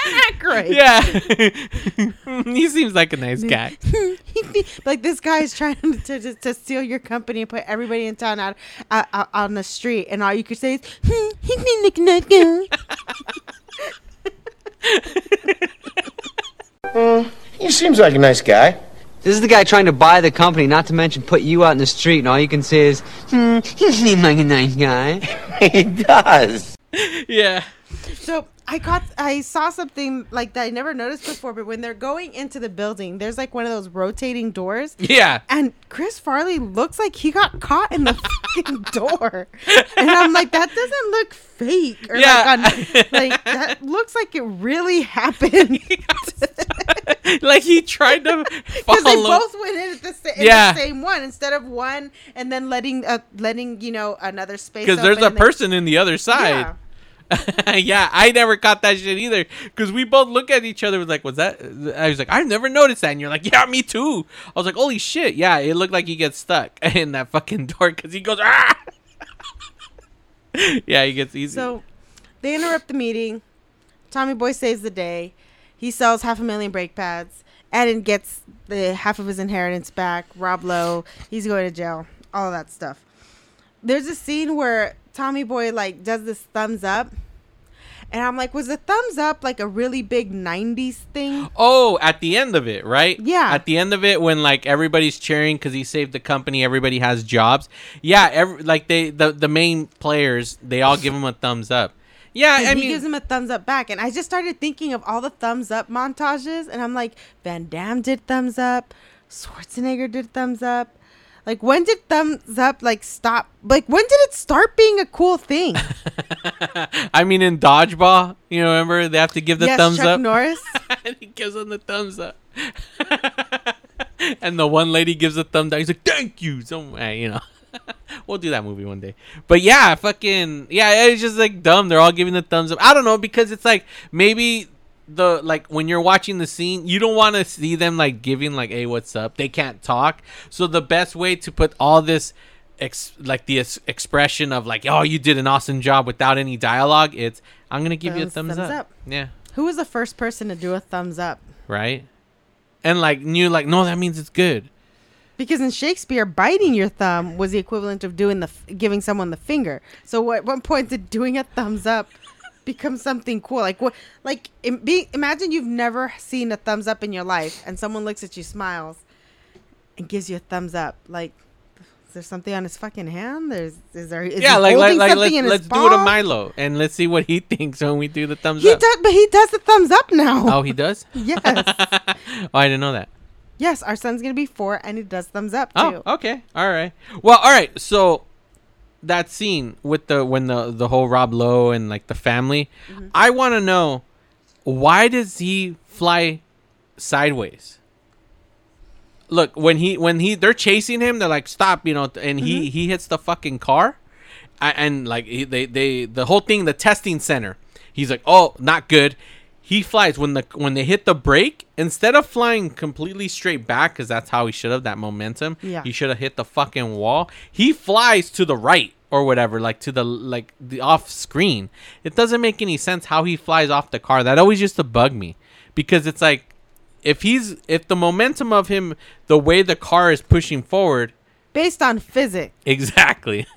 Dan Yeah, he seems like a nice guy. like this guy is trying to, to, to steal your company and put everybody in town out, out, out on the street, and all you could say is, hmm, "He's me like that guy." He seems like a nice guy. This is the guy trying to buy the company, not to mention put you out in the street, and all you can say is, hmm, he seems like a nice guy. he does. Yeah. So I caught, I saw something like that I never noticed before. But when they're going into the building, there's like one of those rotating doors. Yeah. And Chris Farley looks like he got caught in the fucking door, and I'm like, that doesn't look fake. Or Yeah. Like, on, like that looks like it really happened. like he tried to Because they both went in at the, sa- in Yeah. the same one instead of one and then letting uh, letting you know another space. Because there's a person in the other side. Yeah. I never caught that shit either. Because we both look at each other, was like, "Was that?" I was like, "I've never noticed that," and you're like, "Yeah, me too." I was like, "Holy shit!" Yeah, it looked like he gets stuck in that fucking door because he goes, "Ah!" yeah, he gets easy. So they interrupt the meeting. Tommy Boy saves the day. He sells half a million brake pads. Eden gets the half of his inheritance back. Rob Lowe, he's going to jail. All that stuff. There's a scene where Tommy Boy like does this thumbs up, And I'm like, was the thumbs up like a really big '90s thing? Oh, at the end of it, right? Yeah. At the end of it, when like everybody's cheering because he saved the company, everybody has jobs. Yeah, every, like they the the main players, they all give him a thumbs up. Yeah, And I he mean, gives him a thumbs up back, and I just started thinking of all the thumbs up montages, and I'm like, Van Damme did thumbs up, Schwarzenegger did thumbs up. Like when did thumbs up like stop? Like when did it start being a cool thing? I mean, in dodgeball, you know, remember they have to give the yes, thumbs Chuck up, Norris. and he gives him the thumbs up. and the one lady gives a thumb down. He's like, "Thank you." So, eh, you know, we'll do that movie one day. But yeah, fucking yeah, it's just like dumb. They're all giving the thumbs up. I don't know because it's like maybe the like when you're watching the scene, you don't want to see them like giving like, "Hey, what's up?" They can't talk. So the best way to put all this. Ex- like the ex- expression of like oh you did an awesome job without any dialogue it's i'm gonna give you a Thumbs- thumbs, thumbs up. up. yeah Who was the first person to do a thumbs up? right? And like knew like no, that means it's good. Because in Shakespeare, biting your thumb was the equivalent of doing the f- giving someone the finger. So at what point did doing a thumbs up become something cool? Like what? Like imagine you've never seen a thumbs up in your life, and someone looks at you, smiles, and gives you a thumbs up. Like, is there something on his fucking hand? There's is there? Is yeah, like like, like let's, let's do it to? Milo and let's see what he thinks when we do the thumbs up. He up. does, but he does the thumbs up now. Oh, he does. yes, oh, I didn't know that. yes. Our son's gonna be four, and he does thumbs up oh, too. Oh, okay, all right. Well, all right. So that scene with the when the the whole Rob Lowe and like the family, Mm-hmm. I want to know why does he fly sideways? Look, when he when he they're chasing him, they're like stop, you know, and he Mm-hmm. he hits the fucking car, A- and like he, they they the whole thing, the testing center. He's like, oh, not good. He flies when the when they hit the brake instead of flying completely straight back because that's how he should have that momentum. Yeah. he should have hit the fucking wall. He flies to the right or whatever, like to the like the off screen. It doesn't make any sense how he flies off the car. That always used to bug me because it's like if he's if the momentum of him, the way the car is pushing forward, Based on physics, exactly.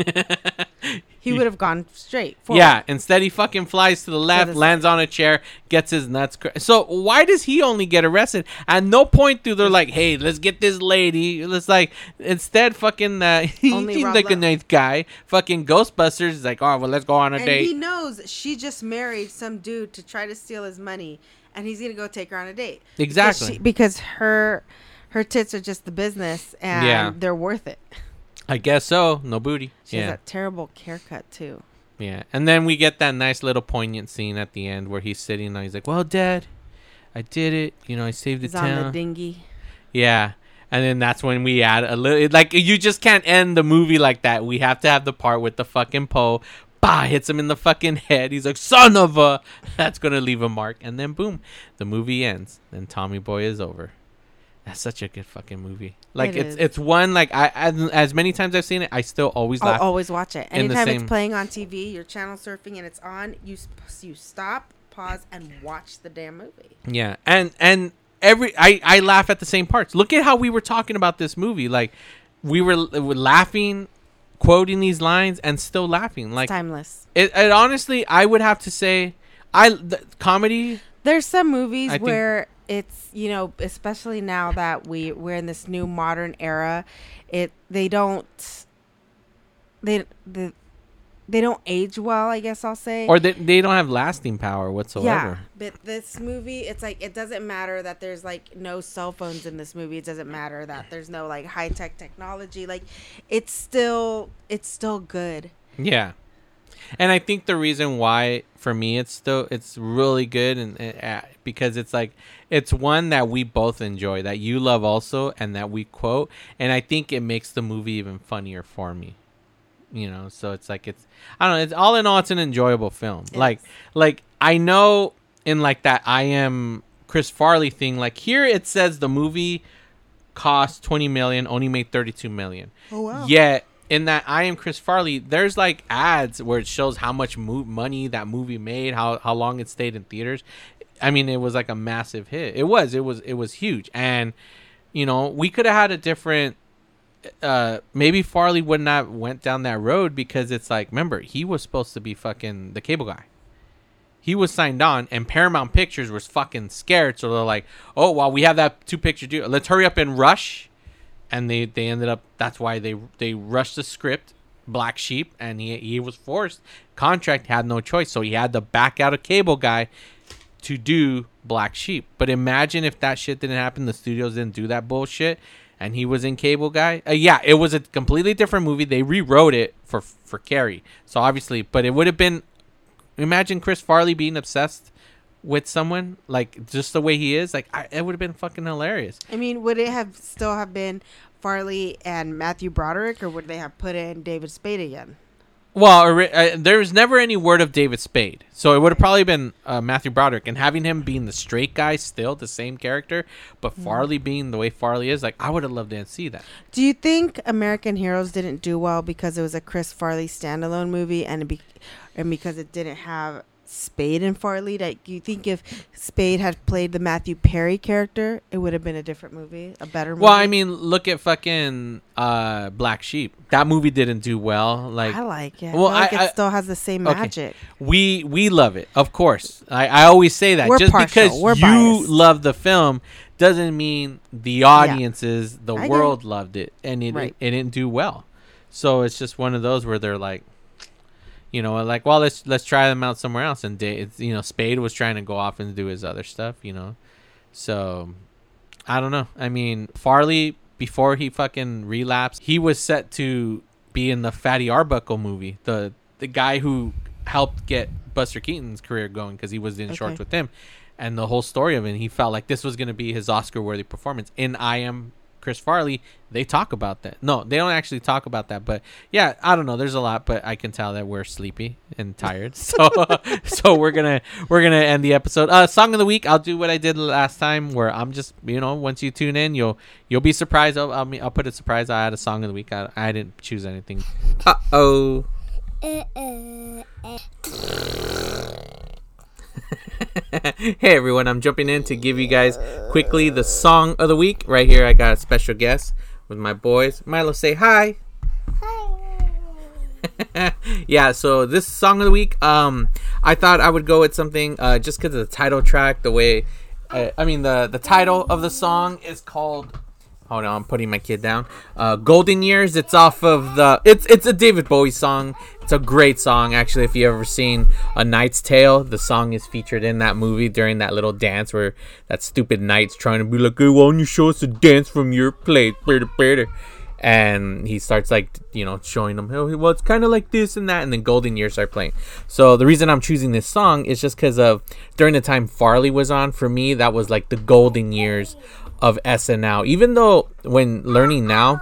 he would have gone straight. Forward. Yeah, instead he fucking flies to the left, the lands on a chair, gets his nuts. Cr- so why does he only get arrested? At no point do they're like, "Hey, let's get this lady." Let's like instead, fucking uh, he Only Rob like a nice guy. Fucking Ghostbusters is like, "Oh, well, let's go on a and date." he knows she just married some dude to try to steal his money, and he's gonna go take her on a date. Because Exactly. she- Because, her her tits are just the business, and Yeah. they're worth it. I guess so. No booty. She yeah, has that terrible haircut too. yeah. And then we get that nice little poignant scene at the end where he's sitting and He's like, "Well, Dad, I did it. You know, I saved the He's on town." the dinghy. Yeah. And then that's when we add a little like you just can't end the movie like that. We have to have the part with the fucking Poe. Bah, hits him in the fucking head. He's like, son of a that's gonna leave a mark. And then boom, the movie ends. And Tommy Boy is over. That's such a good fucking movie. Like It it's is. it's one like I as, as many times I've seen it, I still always I'll laugh. always watch it. Anytime same- it's playing on TV, you're channel surfing and it's on, you you stop, pause, and watch the damn movie. Yeah, and and every I I laugh at the same parts. Look at how we were talking about this movie. Like we were, were laughing, quoting these lines, and still laughing. Like timeless. It, it honestly, I would have to say, I the, comedy. There's some movies I think- where it's you know, especially now that we we're in this new modern era, it they don't they they, they don't age well. I guess I'll say. Or they, they don't have lasting power whatsoever. Yeah, but this movie, it's like it doesn't matter that there's like no cell phones in this movie. It doesn't matter that there's no like high tech technology. Like, it's still it's still good. Yeah. And I think the reason why for me it's still it's really good and uh, because it's like it's one that we both enjoy that you love also and that we quote and I think it makes the movie even funnier for me. You know, so it's like it's I don't know, it's all in all it's an enjoyable film. Like like I know in like that I am Chris Farley thing like here it says the movie cost 20 million only made 32 million. Oh, wow. Yet in that I am Chris Farley, there's like ads where it shows how much mo- money that movie made, how how long it stayed in theaters. I mean, it was like a massive hit. It was, it was, it was huge, and you know, we could have had a different. Uh, maybe Farley would not went down that road because it's like, remember, he was supposed to be fucking the cable guy. he was signed on, and Paramount Pictures was fucking scared. So they're like, "Oh, well, we have that two picture deal. Let's hurry up and rush." And they they ended up. That's why they they rushed the script, Black Sheep, and he he was forced. Contract had no choice, so he had to back out a cable guy to do Black Sheep. But imagine if that shit didn't happen, the studios didn't do that bullshit, and he was in Cable Guy. Uh, yeah, it was a completely different movie. They rewrote it for for Carrie, so obviously, but it would have been. Imagine Chris Farley being obsessed with someone like just the way he is. Like I, it would have been fucking hilarious. I mean, would it have still have been Farley and Matthew Broderick, or would they have put in David Spade again? Well, uh, there was never any word of David Spade, so it would have probably been uh, Matthew Broderick, and having him being the straight guy, still the same character, but Mm. Farley being the way Farley is, like I would have loved to see that. Do you think American Heroes didn't do well because it was a Chris Farley standalone movie and be- and because it didn't have Spade and Farley? Like, you think if Spade had played the Matthew Perry character, it would have been a different movie, a better movie? Well, I mean, look at fucking uh, Black Sheep. That movie didn't do well. Like I like it. Well, feel like I- it still has the same okay. magic. We we love it, of course. I, I always say that We're just partial. because We're you biased. love the film doesn't mean the audiences, the I world loved it, and it, Right. it it didn't do well. So it's just one of those where they're like, you know, like, well, let's let's try them out somewhere else. And it's, you know, Spade was trying to go off and do his other stuff, you know. So I don't know. I mean, Farley before he fucking relapsed, he was set to be in the Fatty Arbuckle movie. The the guy who helped get Buster Keaton's career going because he was in shorts with him, and the whole story of it. He felt like this was going to be his Oscar-worthy performance. In I Am Chris Farley, they talk about that. No, they don't actually talk about that. But yeah, I don't know. There's a lot, but I can tell that we're sleepy and tired. So so we're gonna we're gonna end the episode. Uh, song of the week. I'll do what I did last time, where I'm just you know once you tune in, you'll you'll be surprised. I'll I'll, I'll put a surprise. I had a song of the week. I, I didn't choose anything. Uh oh. hey everyone, I'm jumping in to give you guys quickly the song of the week. Right here, I got a special guest with my boys. Milo, say hi. Hi. yeah, so this song of the week, um, I thought I would go with something uh, just because of the title track, the way, uh, I mean, the the title of the song is called. Hold on, I'm putting my kid down. Uh, Golden Years. It's off of the. It's it's a David Bowie song. It's a great song, actually. If you ever seen A Knight's Tale, the song is featured in that movie during that little dance where that stupid knight's trying to be like, "Hey, why don't you show us a dance from your plate?" And he starts like you know showing them, oh, well, it's kind of like this and that, and then Golden Years start playing. So the reason I'm choosing this song is just because of during the time Farley was on. For me, that was like the golden years of SNL. Even though when learning now,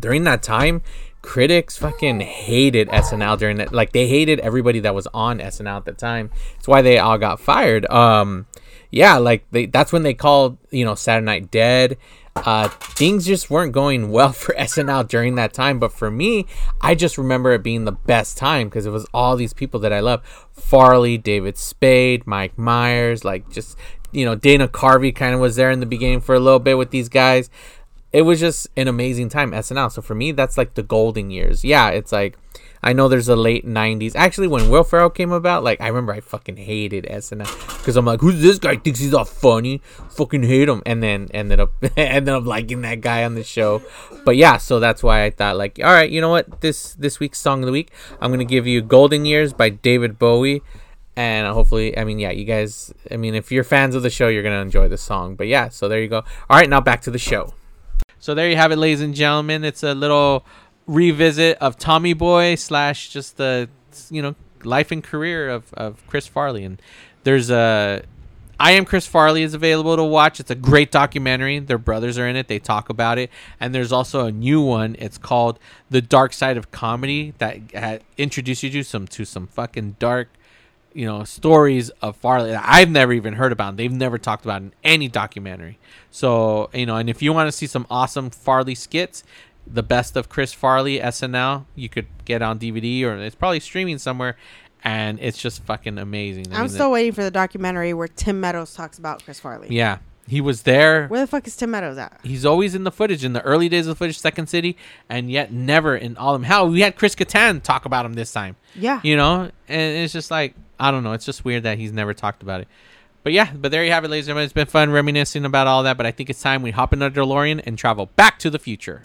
during that time, critics fucking hated SNL during that. Like they hated everybody that was on SNL at the time. That's why they all got fired. Um, yeah, like they. That's when they called you know Saturday Night Dead. Uh, things just weren't going well for SNL during that time. But for me, I just remember it being the best time because it was all these people that I love: Farley, David Spade, Mike Myers, like just you know Dana Carvey kind of was there in the beginning for a little bit with these guys it was just an amazing time SNL. So for me, that's like the golden years. Yeah, it's like I know there's a late '90s. Actually, when Will Ferrell came about, like I remember I fucking hated SNL because I'm like, who's this guy? Thinks he's all funny. Fucking hate him. And then ended up ended up liking that guy on the show. But yeah, so that's why I thought like, all right, you know what? This this week's song of the week, I'm gonna give you "Golden Years" by David Bowie. And hopefully, I mean, yeah, you guys, I mean, if you're fans of the show, you're to enjoy the song. But yeah, so there you go. All right, now back to the show. So there you have it, ladies and gentlemen. It's a little revisit of Tommy Boy slash just the you know life and career of, of Chris Farley. And there's a I am Chris Farley is available to watch. It's a great documentary. Their brothers are in it. They talk about it. And there's also a new one. It's called The Dark Side of Comedy that had introduced you to some to some fucking dark you know stories of Farley that I've never even heard about. They've never talked about in any documentary. So you know, and if you want to see some awesome Farley skits, the best of Chris Farley SNL, you could get on DVD or it's probably streaming somewhere, and it's just fucking amazing. I I'm mean, still waiting for the documentary where Tim Meadows talks about Chris Farley. yeah, he was there. Where the fuck is Tim Meadows at? He's always in the footage in the early days of the footage, Second City, and yet never in all of them. Hell, we had Chris Kattan talk about him this time. Yeah. you know, and it's just like I don't know. It's just weird that he's never talked about it. But yeah, but there you have it, ladies and gentlemen. It's been fun reminiscing about all that. But I think it's time we hop in a DeLorean and travel back to the future.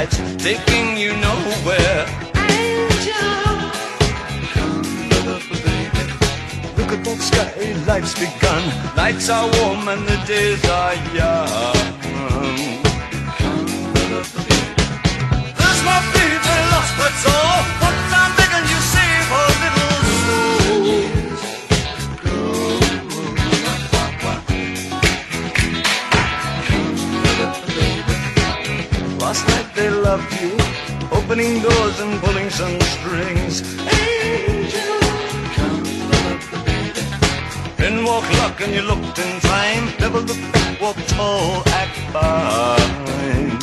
Life's taking you nowhere. Look at that sky, life's begun. Nights are warm and the days are young. There's my baby lost, that's all. They loved you, opening doors and pulling some strings. Angel, then walk luck and you looked in time. Never look back, walk tall, act fine.